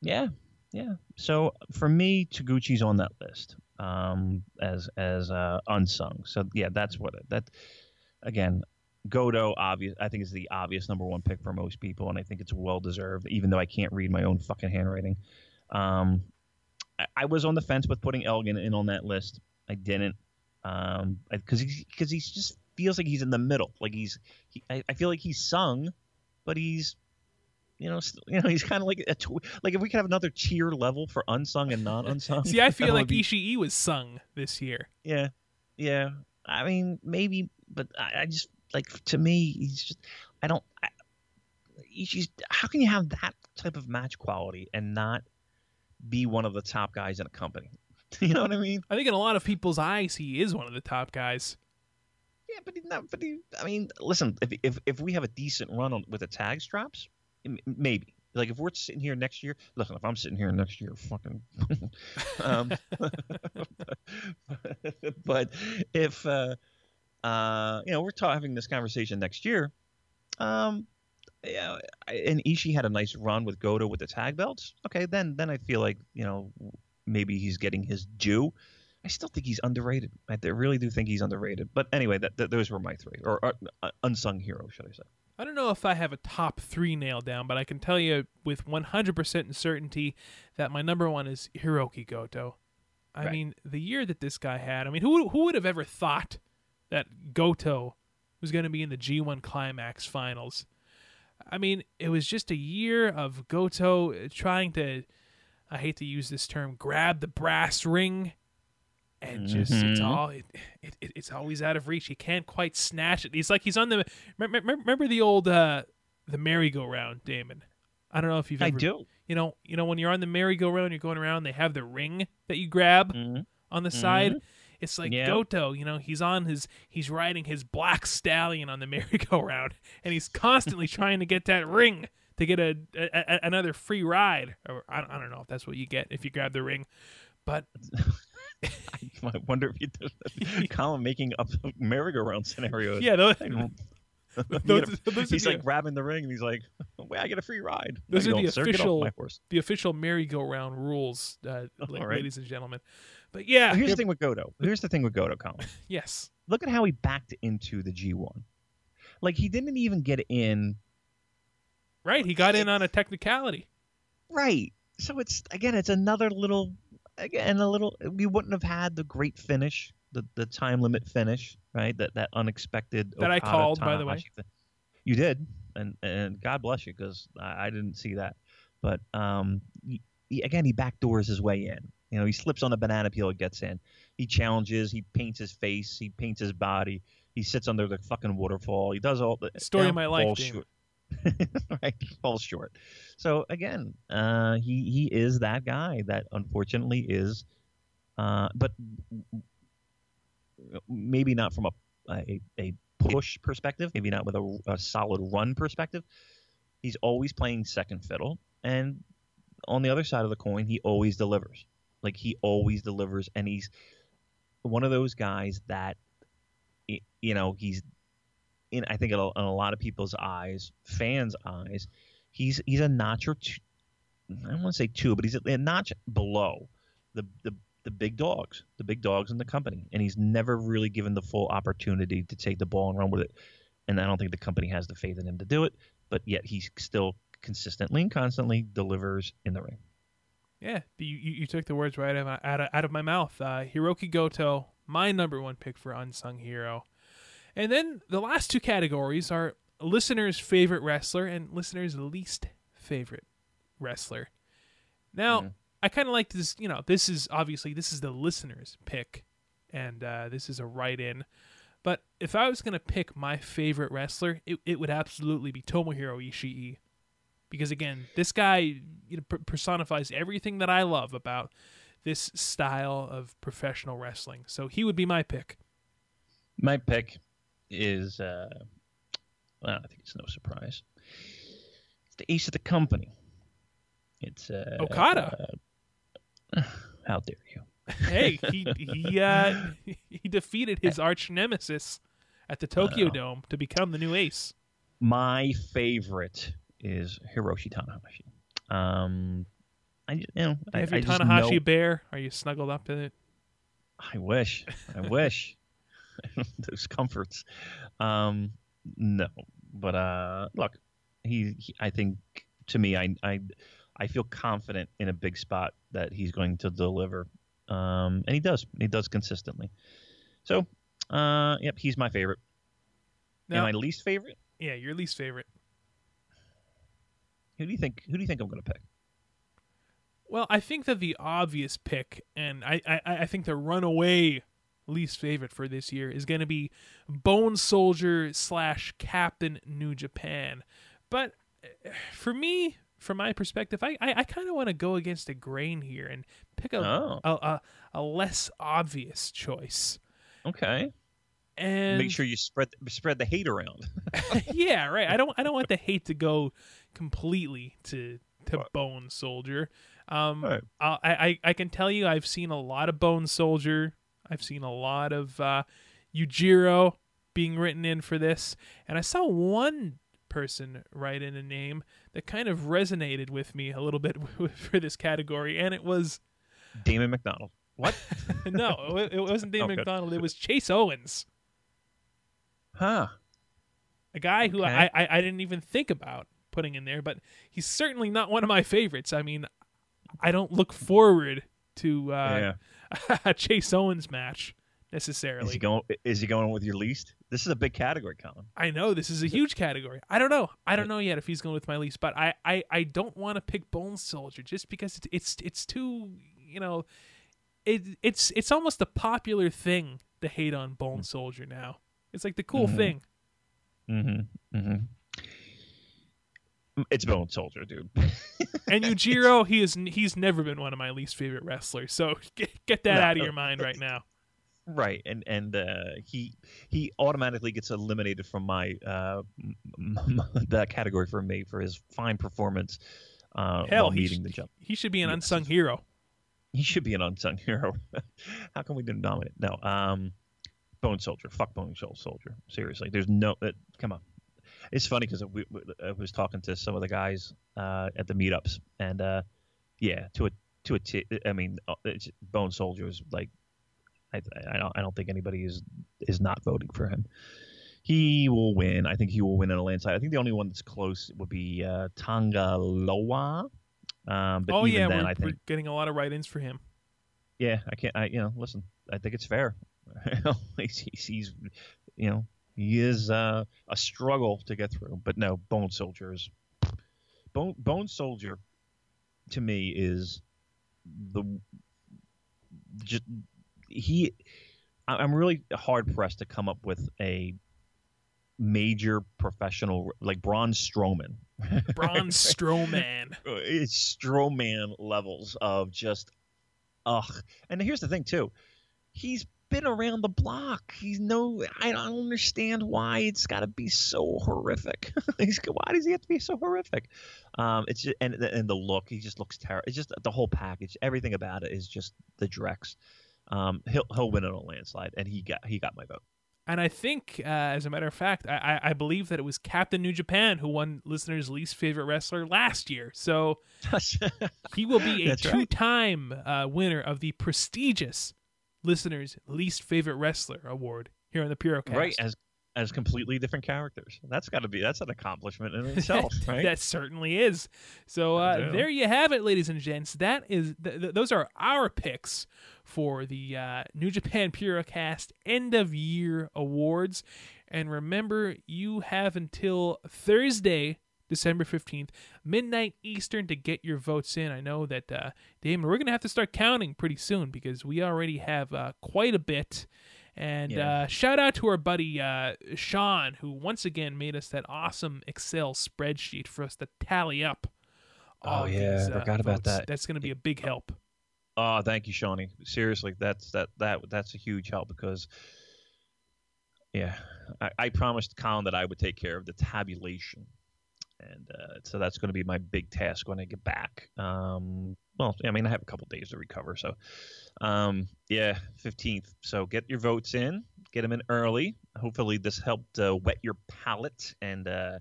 Yeah, yeah. So for me, Taguchi's on that list um, as as uh, unsung. So yeah, that's what it, that. Again, Goto obvious. I think is the obvious number one pick for most people, and I think it's well deserved. Even though I can't read my own fucking handwriting, um, I, I was on the fence with putting Elgin in on that list. I didn't, um, because he because he just feels like he's in the middle. Like he's, he, I, I feel like he's sung, but he's you know, st- you know, he's kind of like a tw- like if we could have another tier level for unsung and non unsung. See, I feel like Ishii was sung this year. yeah, yeah. I mean, maybe, but I, I just like to me, he's just I don't. I, Ishii's, how can you have that type of match quality and not be one of the top guys in a company? you know what I mean? I think in a lot of people's eyes, he is one of the top guys. Yeah, but he's not, but he, I mean, listen, if if if we have a decent run on with the tag straps, maybe. Like if we're sitting here next year, listen, if I'm sitting here next year, fucking. um, but if uh, uh, you know we're ta- having this conversation next year, um, yeah, and Ishii had a nice run with Goto with the tag belts. Okay, then then I feel like you know maybe he's getting his due. I still think he's underrated. I really do think he's underrated. But anyway, that, that those were my three, or, uh, unsung hero, should I say? I don't know if I have a top three nailed down, but I can tell you with 100% certainty that my number one is Hiroki Goto. I Right. mean, the year that this guy had, I mean, who, who would have ever thought that Goto was going to be in the G1 Climax finals? I mean, it was just a year of Goto trying to, I hate to use this term, grab the brass ring. And just it's Mhm. all it, it, it, it's always out of reach. He can't quite snatch it. He's like he's on the remember, remember the old uh the merry-go-round, Damon. I don't know if you've ever. I do. you know, you know when you're on the merry-go-round, you're going around. They have the ring that you grab Mm-hmm. on the side. It's like Yeah. Goto, you know, he's on his he's riding his black stallion on the merry-go-round, and he's constantly trying to get that ring to get a, a, a- another free ride. Or I, I don't know if that's what you get if you grab the ring, but I wonder if he does Colin making up merry-go-round scenarios. yeah, those, Like, those, those he's like grabbing the ring and he's like, "Wait, I get a free ride." Those are the don't, sir. Get off official- the official merry-go-round rules, uh, All right. ladies and gentlemen. But yeah, Well, here's here- the thing with Goto. Here's the thing with Goto, Colin. yes, Look at how he backed into the G1. Like he didn't even get in right. He got in on a technicality. right. So it's again, it's another little again a little. We wouldn't have had the great finish, the the time limit finish, right? That that unexpected That I Okada, called, by the way. Thing. You did, and and God bless you because I, I didn't see that. But um, he- again, he backdoors his way in. You know, he slips on a banana peel, it gets in. He challenges, he paints his face, he paints his body. He sits under the fucking waterfall. He does all the Story of my life, falls short. right, falls short. So again, uh, he he is that guy that unfortunately is, uh, but maybe not from a a, a push perspective, maybe not with a, a solid run perspective. He's always playing second fiddle, and on the other side of the coin, he always delivers. Like he always delivers, and he's one of those guys that, you know, he's in. I think in a, lot of people's eyes, fans' eyes, he's he's a notch or two. I don't want to say two, but he's a, a notch below the the the big dogs, the big dogs in the company, and he's never really given the full opportunity to take the ball and run with it. And I don't think the company has the faith in him to do it. But yet he still consistently and constantly delivers in the ring. Yeah, you, you, took the words right out of, my- out of, out of my mouth. Uh, Hiroki Goto, my number one pick for unsung hero. And then the last two categories are listeners' favorite wrestler and listeners' least favorite wrestler. Now, Mhm. I kind of like this. You know, this is obviously this is the listeners' pick, and uh, this is a write-in. But if I was gonna pick my favorite wrestler, it, it would absolutely be Tomohiro Ishii because again, this guy you know, per- personifies everything that I love about this style of professional wrestling. So he would be my pick. My pick is, uh, well, I think it's no surprise. It's the ace of the company. It's uh, Okada. uh, how dare you? Hey, he he uh, he defeated his arch nemesis at the Tokyo Dome to become the new ace. My favorite is Hiroshi Tanahashi. Um, I you know I, have I your just Tanahashi know- bear? Are you snuggled up in it? I wish. I wish. Those comforts. Um, no, but uh, look, he, he. I think to me, I, I, I feel confident in a big spot that he's going to deliver. Um, and he does. He does consistently. So, uh, yep, he's my favorite. Now, and my least favorite. yeah, your least favorite. Who do you think? Who do you think I'm going to pick? Well, I think that the obvious pick, and I, I, I think the runaway least favorite for this year is going to be Bone Soldier slash Captain New Japan. But uh, for me, from my perspective, I, I, I kind of want to go against the grain here and pick a, Oh. a, a a less obvious choice. Okay. And Make sure you spread spread the hate around. yeah, right. I don't I don't want the hate to go completely to to Right. Bone Soldier. Um, Right. I, I I can tell you I've seen a lot of Bone Soldier. I've seen a lot of uh, Yujiro being written in for this, and I saw one person write in a name that kind of resonated with me a little bit for this category, and it was Damon McDonald. What? no, it, it wasn't Dave Oh. McDonald. It was Chase Owens. Huh. a guy who I, I I didn't even think about putting in there, but he's certainly not one of my favorites. I mean, I don't look forward to uh, a Chase Owens match Is necessarily. he going? Is he going with your least? This is a big category, Colin. I know this is a huge category. I don't know. I don't know yet if he's going with my least, but I I, I don't want to pick Bone Soldier just because it's it's it's too you know it it's it's almost a popular thing to hate on Bone Soldier now. It's like the cool Mhm. thing. Mm-hmm. Mm-hmm. It's Bone Soldier, dude. and Yujiro, he is he's never been one of my least favorite wrestlers. So get, get that No. out of your mind right now. Right, and and uh, he he automatically gets eliminated from my uh, m- m- that category for me for his fine performance uh, Hell, while he, meeting sh- the jump. he should be an Yes. unsung hero. He should be an unsung hero. How can we didn't? No, um, Bone Soldier. Fuck Bone Soldier. Seriously, there's no. Uh, come on. It's funny because we, we, I was talking to some of the guys uh, at the meetups, and uh, yeah, to a to a t- I mean, uh, it's, Bone Soldier is like, I I don't I don't think anybody is is not voting for him. He will win. I think he will win in a landslide. I think the only one that's close would be uh, Tonga Loa. Um, but oh even yeah, then, we're, I think we're getting a lot of write-ins for him. yeah, I can't. I you know, listen. I think it's fair. he's, he's, he's, you know, is uh, a struggle to get through. But no, Bone Soldier is Bone Bone Soldier. To me, is the just he. I'm really hard pressed to come up with a major professional like Braun Strowman. Braun Strowman. it's Strowman levels of just ugh. And here's the thing too, he's been around the block. He's no, I don't understand why it's got to be so horrific. he's why does he have to be so horrific? Um, it's just, and and the look, he just looks terrible. It's just the whole package, everything about it is just the Drex. Um, he'll he'll win in a landslide, and he got he got my vote. And I think, uh, as a matter of fact, I, I I believe that it was Captain New Japan who won listeners' least favorite wrestler last year. So he will be a two-time uh, winner of the prestigious listeners' least favorite wrestler award here on the Purocast. right as as completely different characters. That's got to be that's an accomplishment in itself, right? that certainly is. So uh, there you have it, ladies and gents. That is th- th- those are our picks for the uh, New Japan Purocast End of Year Awards. And remember, you have until Thursday, December fifteenth, midnight Eastern, to get your votes in. I know that uh, Damon, we're gonna have to start counting pretty soon because we already have uh, quite a bit. And Yeah. uh, shout out to our buddy uh, Sean, who once again made us that awesome Excel spreadsheet for us to tally up. Oh, yeah, these, I uh, forgot about that. That's going to be a big help. Oh, thank you, Shawnee. Seriously, that's that that that's a huge help because, yeah, I, I promised Colin that I would take care of the tabulation, and uh, so that's going to be my big task when I get back. Um, well, I mean, I have a couple days to recover, so um, yeah, fifteenth. So get your votes in, get them in early. Hopefully, this helped uh, wet your palate and. Uh,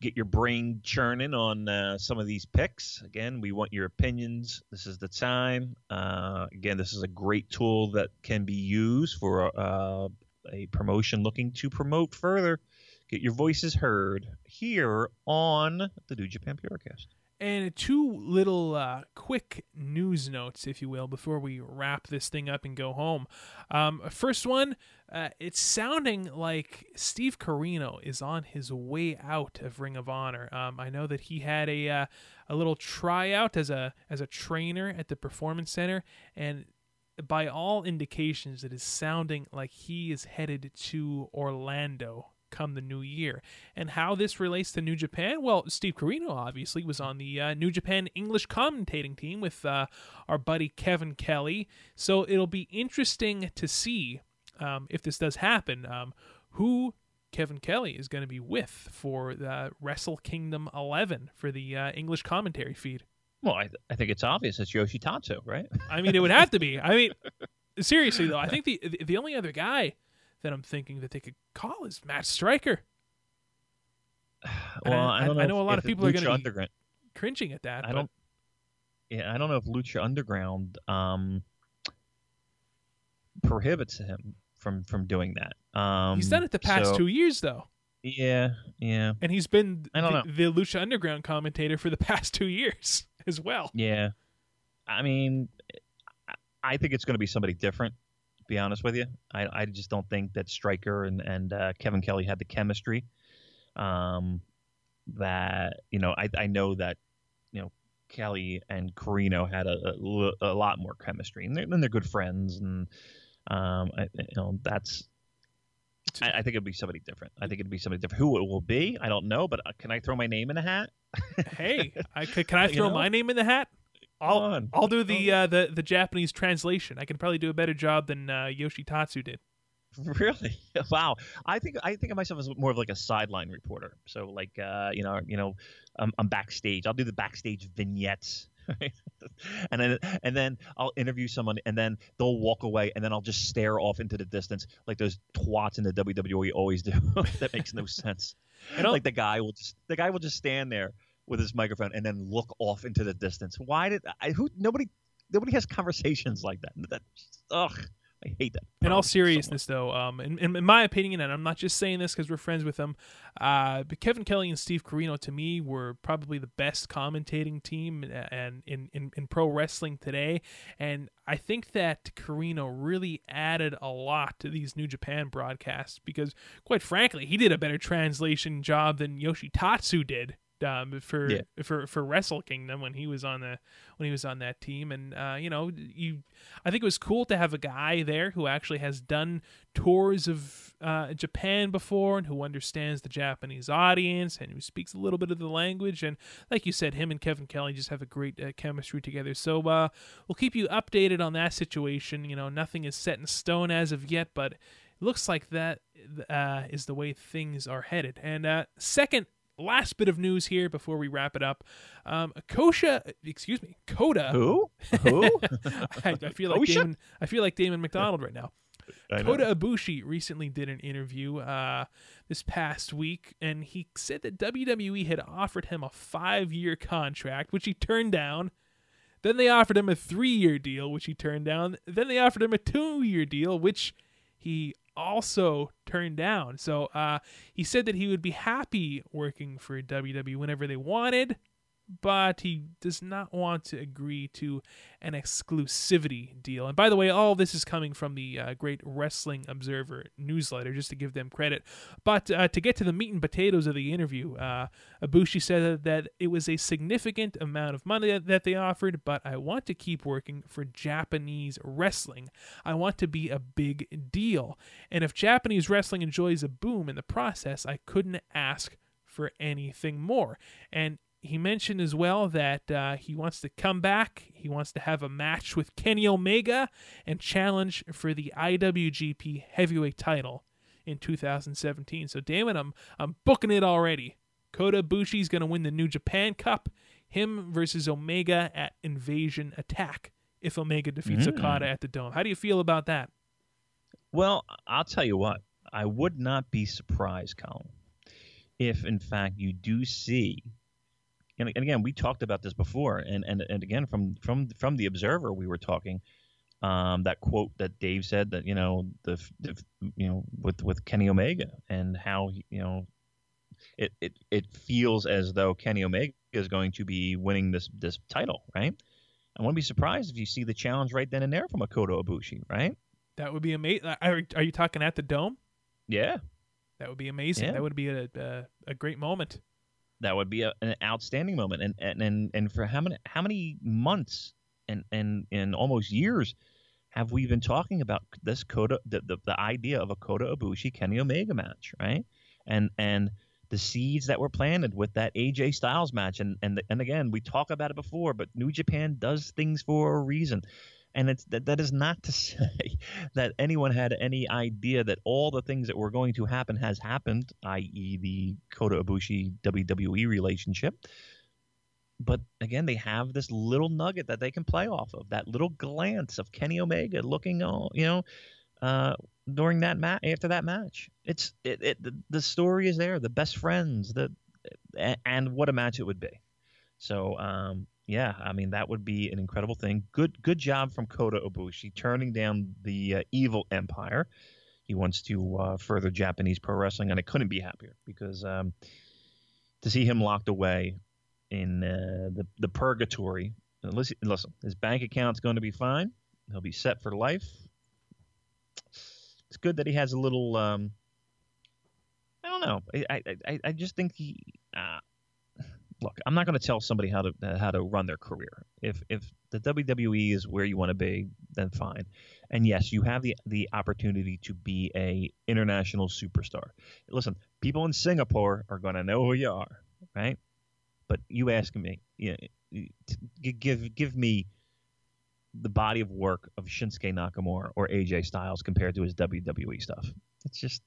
get your brain churning on uh, some of these picks. Again, we want your opinions. This is the time. Uh, again, this is a great tool that can be used for uh, a promotion looking to promote further. Get your voices heard here on the New Japan Purocast. And two little uh, quick news notes, if you will, before we wrap this thing up and go home. Um, first one, uh, it's sounding like Steve Corino is on his way out of Ring of Honor. Um, I know that he had a uh, a little tryout as a as a trainer at the Performance Center, and by all indications, it is sounding like he is headed to Orlando come the new year. And how this relates to New Japan? Well, Steve Corino obviously was on the uh, New Japan English commentating team with uh, our buddy Kevin Kelly. So it'll be interesting to see um, if this does happen. Um, who Kevin Kelly is going to be with for the Wrestle Kingdom 11 for the uh, English commentary feed. Well, I, I think it's obvious. It's Yoshi Tatsu, right? I mean, it would have to be. I mean, seriously though, I think the the- the only other guy that I'm thinking that they could call is Matt Striker. Well, I- I, don't know. I know a lot of people are gonna be- Cringing at that. I but don't. Yeah, I don't know if Lucha Underground um, prohibits him from from doing that. Um, He's done it the past so- two years though, Yeah, yeah, and he's been I don't the, the Lucha Underground commentator for the past two years as well. yeah. I mean, I think it's going to be somebody different. Be honest with you, I, I just don't think that Striker and and uh, Kevin Kelly had the chemistry. Um, that you know, I I know that you know Kelly and Corino had a a lot more chemistry, and they're, and they're good friends, and um, I, you know that's I, I, think it'd be somebody different. I think it'd be somebody different. Who it will be, I don't know. But uh, can I throw my name in the hat? hey, I could. Can I throw you know? my name in the hat? I'll I'll do the uh, the the Japanese translation. I can probably do a better job than uh, Yoshitatsu did. Really? Wow. I think I think of myself as more of like a sideline reporter. So like uh, you know you know I'm, I'm backstage. I'll do the backstage vignettes. and then and then I'll interview someone and then they'll walk away and then I'll just stare off into the distance like those twats in the WWE always do. that makes no sense. And like the guy will just the guy will just stand there with his microphone and then look off into the distance. Why did I who nobody nobody has conversations like that. That ugh. I hate that. In all seriousness, though, um, in, in, in, my opinion, and I'm not just saying this because we're friends with them, uh, but Kevin Kelly and Steve Corino to me were probably the best commentating team and in, in, in pro wrestling today. And I think that Corino really added a lot to these New Japan broadcasts because, quite frankly, he did a better translation job than Yoshitatsu did um, for yeah. for for Wrestle Kingdom when he was on the when he was on that team, and uh, you know, you I think it was cool to have a guy there who actually has done tours of uh, Japan before and who understands the Japanese audience and who speaks a little bit of the language. And like you said, him and Kevin Kelly just have a great uh, chemistry together. So uh, we'll keep you updated on that situation. You know, nothing is set in stone as of yet, but looks like that uh, is the way things are headed. And uh, second last bit of news here before we wrap it up. Um, Kosha, excuse me, Kota. Who? Who? I, I, feel like Kosha? Damon. I feel like Damon McDonald right now. Kota Ibushi recently did an interview uh, this past week, and he said that WWE had offered him a five-year contract, which he turned down. Then they offered him a three-year deal, which he turned down. Then they offered him a two-year deal, which he also turned down. So uh, he said that he would be happy working for WWE whenever they wanted, but he does not want to agree to an exclusivity deal. And by the way, all this is coming from the uh, Great Wrestling Observer newsletter, just to give them credit. But uh, to get to the meat and potatoes of the interview, uh, Ibushi said that it was a significant amount of money that they offered, but I want to keep working for Japanese wrestling. I want to be a big deal. And if Japanese wrestling enjoys a boom in the process, I couldn't ask for anything more. And he mentioned as well that uh, he wants to come back. He wants to have a match with Kenny Omega and challenge for the IWGP Heavyweight Title in 2017. So, Damon, I'm I'm booking it already. Kota Ibushi's going to win the New Japan Cup. Him versus Omega at Invasion Attack. If Omega defeats mm. Okada at the Dome, how do you feel about that? Well, I'll tell you what. I would not be surprised, Colin, if in fact you do see and, and again, we talked about this before, and, and and again from from from the Observer, we were talking um, that quote that Dave said that you know the, the you know with with Kenny Omega and how you know it it it feels as though Kenny Omega is going to be winning this this title, right? I wouldn't be surprised if you see the challenge right then and there from Kota Ibushi, right? That would be amazing. Are, are you talking at the dome? Yeah, that would be amazing. Yeah. That would be a, a, a great moment that would be a, an outstanding moment. And, and and and for how many how many months and and and almost years have we been talking about this Kota the, the, the idea of a Kota Ibushi Kenny Omega match, right? And and the seeds that were planted with that AJ Styles match, and and and again we talk about it before, but New Japan does things for a reason. And it's that, that is not to say that anyone had any idea that all the things that were going to happen has happened, i.e., the Kota Ibushi WWE relationship. But again, they have this little nugget that they can play off of. That little glance of Kenny Omega looking, all you know, uh, during that match after that match. It's it, it the, story is there. The best friends. The and what a match it would be. So um, yeah, I mean that would be an incredible thing. Good, good job from Kota Ibushi turning down the uh, evil empire. He wants to uh, further Japanese pro wrestling, and I couldn't be happier because um, to see him locked away in uh, the the purgatory. Listen, listen, his bank account's going to be fine. He'll be set for life. It's good that he has a little. Um, I don't know. I I I, just think he. Uh, look, I'm not going to tell somebody how to how to run their career. If if the WWE is where you want to be, then fine. And yes, you have the the opportunity to be a international superstar. Listen, people in Singapore are going to know who you are, right? But you ask me, you know, give give me the body of work of Shinsuke Nakamura or AJ Styles compared to his WWE stuff. It's just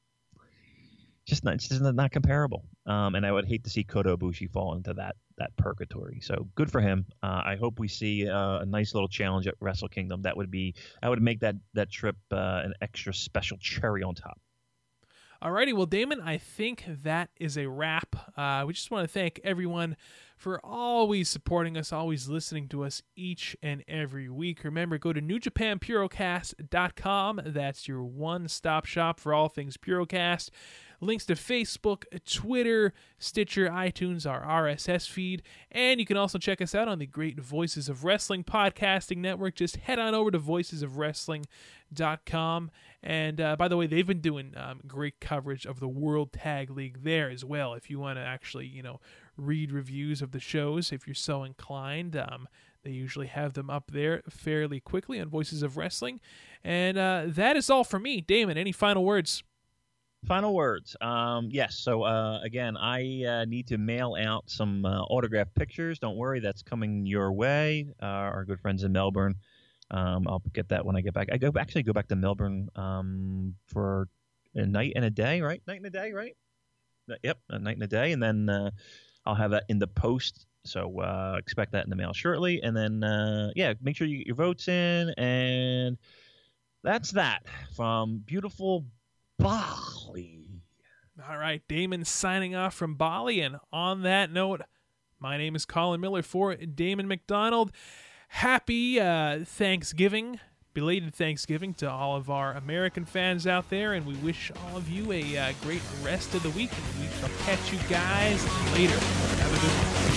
just not just not comparable. Um, and I would hate to see Kota Ibushi fall into that that purgatory. So good for him. Uh, I hope we see uh, a nice little challenge at Wrestle Kingdom. That would be I would make that that trip uh, an extra special cherry on top. Alrighty, well, Damon, I think that is a wrap. Uh, we just want to thank everyone for always supporting us, always listening to us each and every week. Remember, go to newjapanpurocast.com. That's your one stop shop for all things Purocast. Links to Facebook, Twitter, Stitcher, iTunes, our RSS feed, and you can also check us out on the Great Voices of Wrestling podcasting network. Just head on over to voicesofwrestling.com. And uh, by the way, they've been doing um, great coverage of the World Tag League there as well. If you want to actually, you know, read reviews of the shows, if you're so inclined, um, they usually have them up there fairly quickly on Voices of Wrestling. And uh, that is all for me. Damon, any final words? Final words. Um, yes. So uh, again, I uh, need to mail out some uh, autographed pictures. Don't worry, that's coming your way. Uh, our good friends in Melbourne. Um, I'll get that when I get back. I go actually go back to Melbourne um, for a night and a day, right? Night and a day, right? Uh, yep, a night and a day, and then uh, I'll have that in the post. So expect that in the mail shortly, and then yeah, make sure you get your votes in, and that's that from beautiful Bali. All right, Damon signing off from Bali. And on that note, my name is Colin Miller for Damon McDonald. Happy uh, Thanksgiving, belated Thanksgiving to all of our American fans out there. And we wish all of you a uh, great rest of the week. And we shall catch you guys later. Have a good one.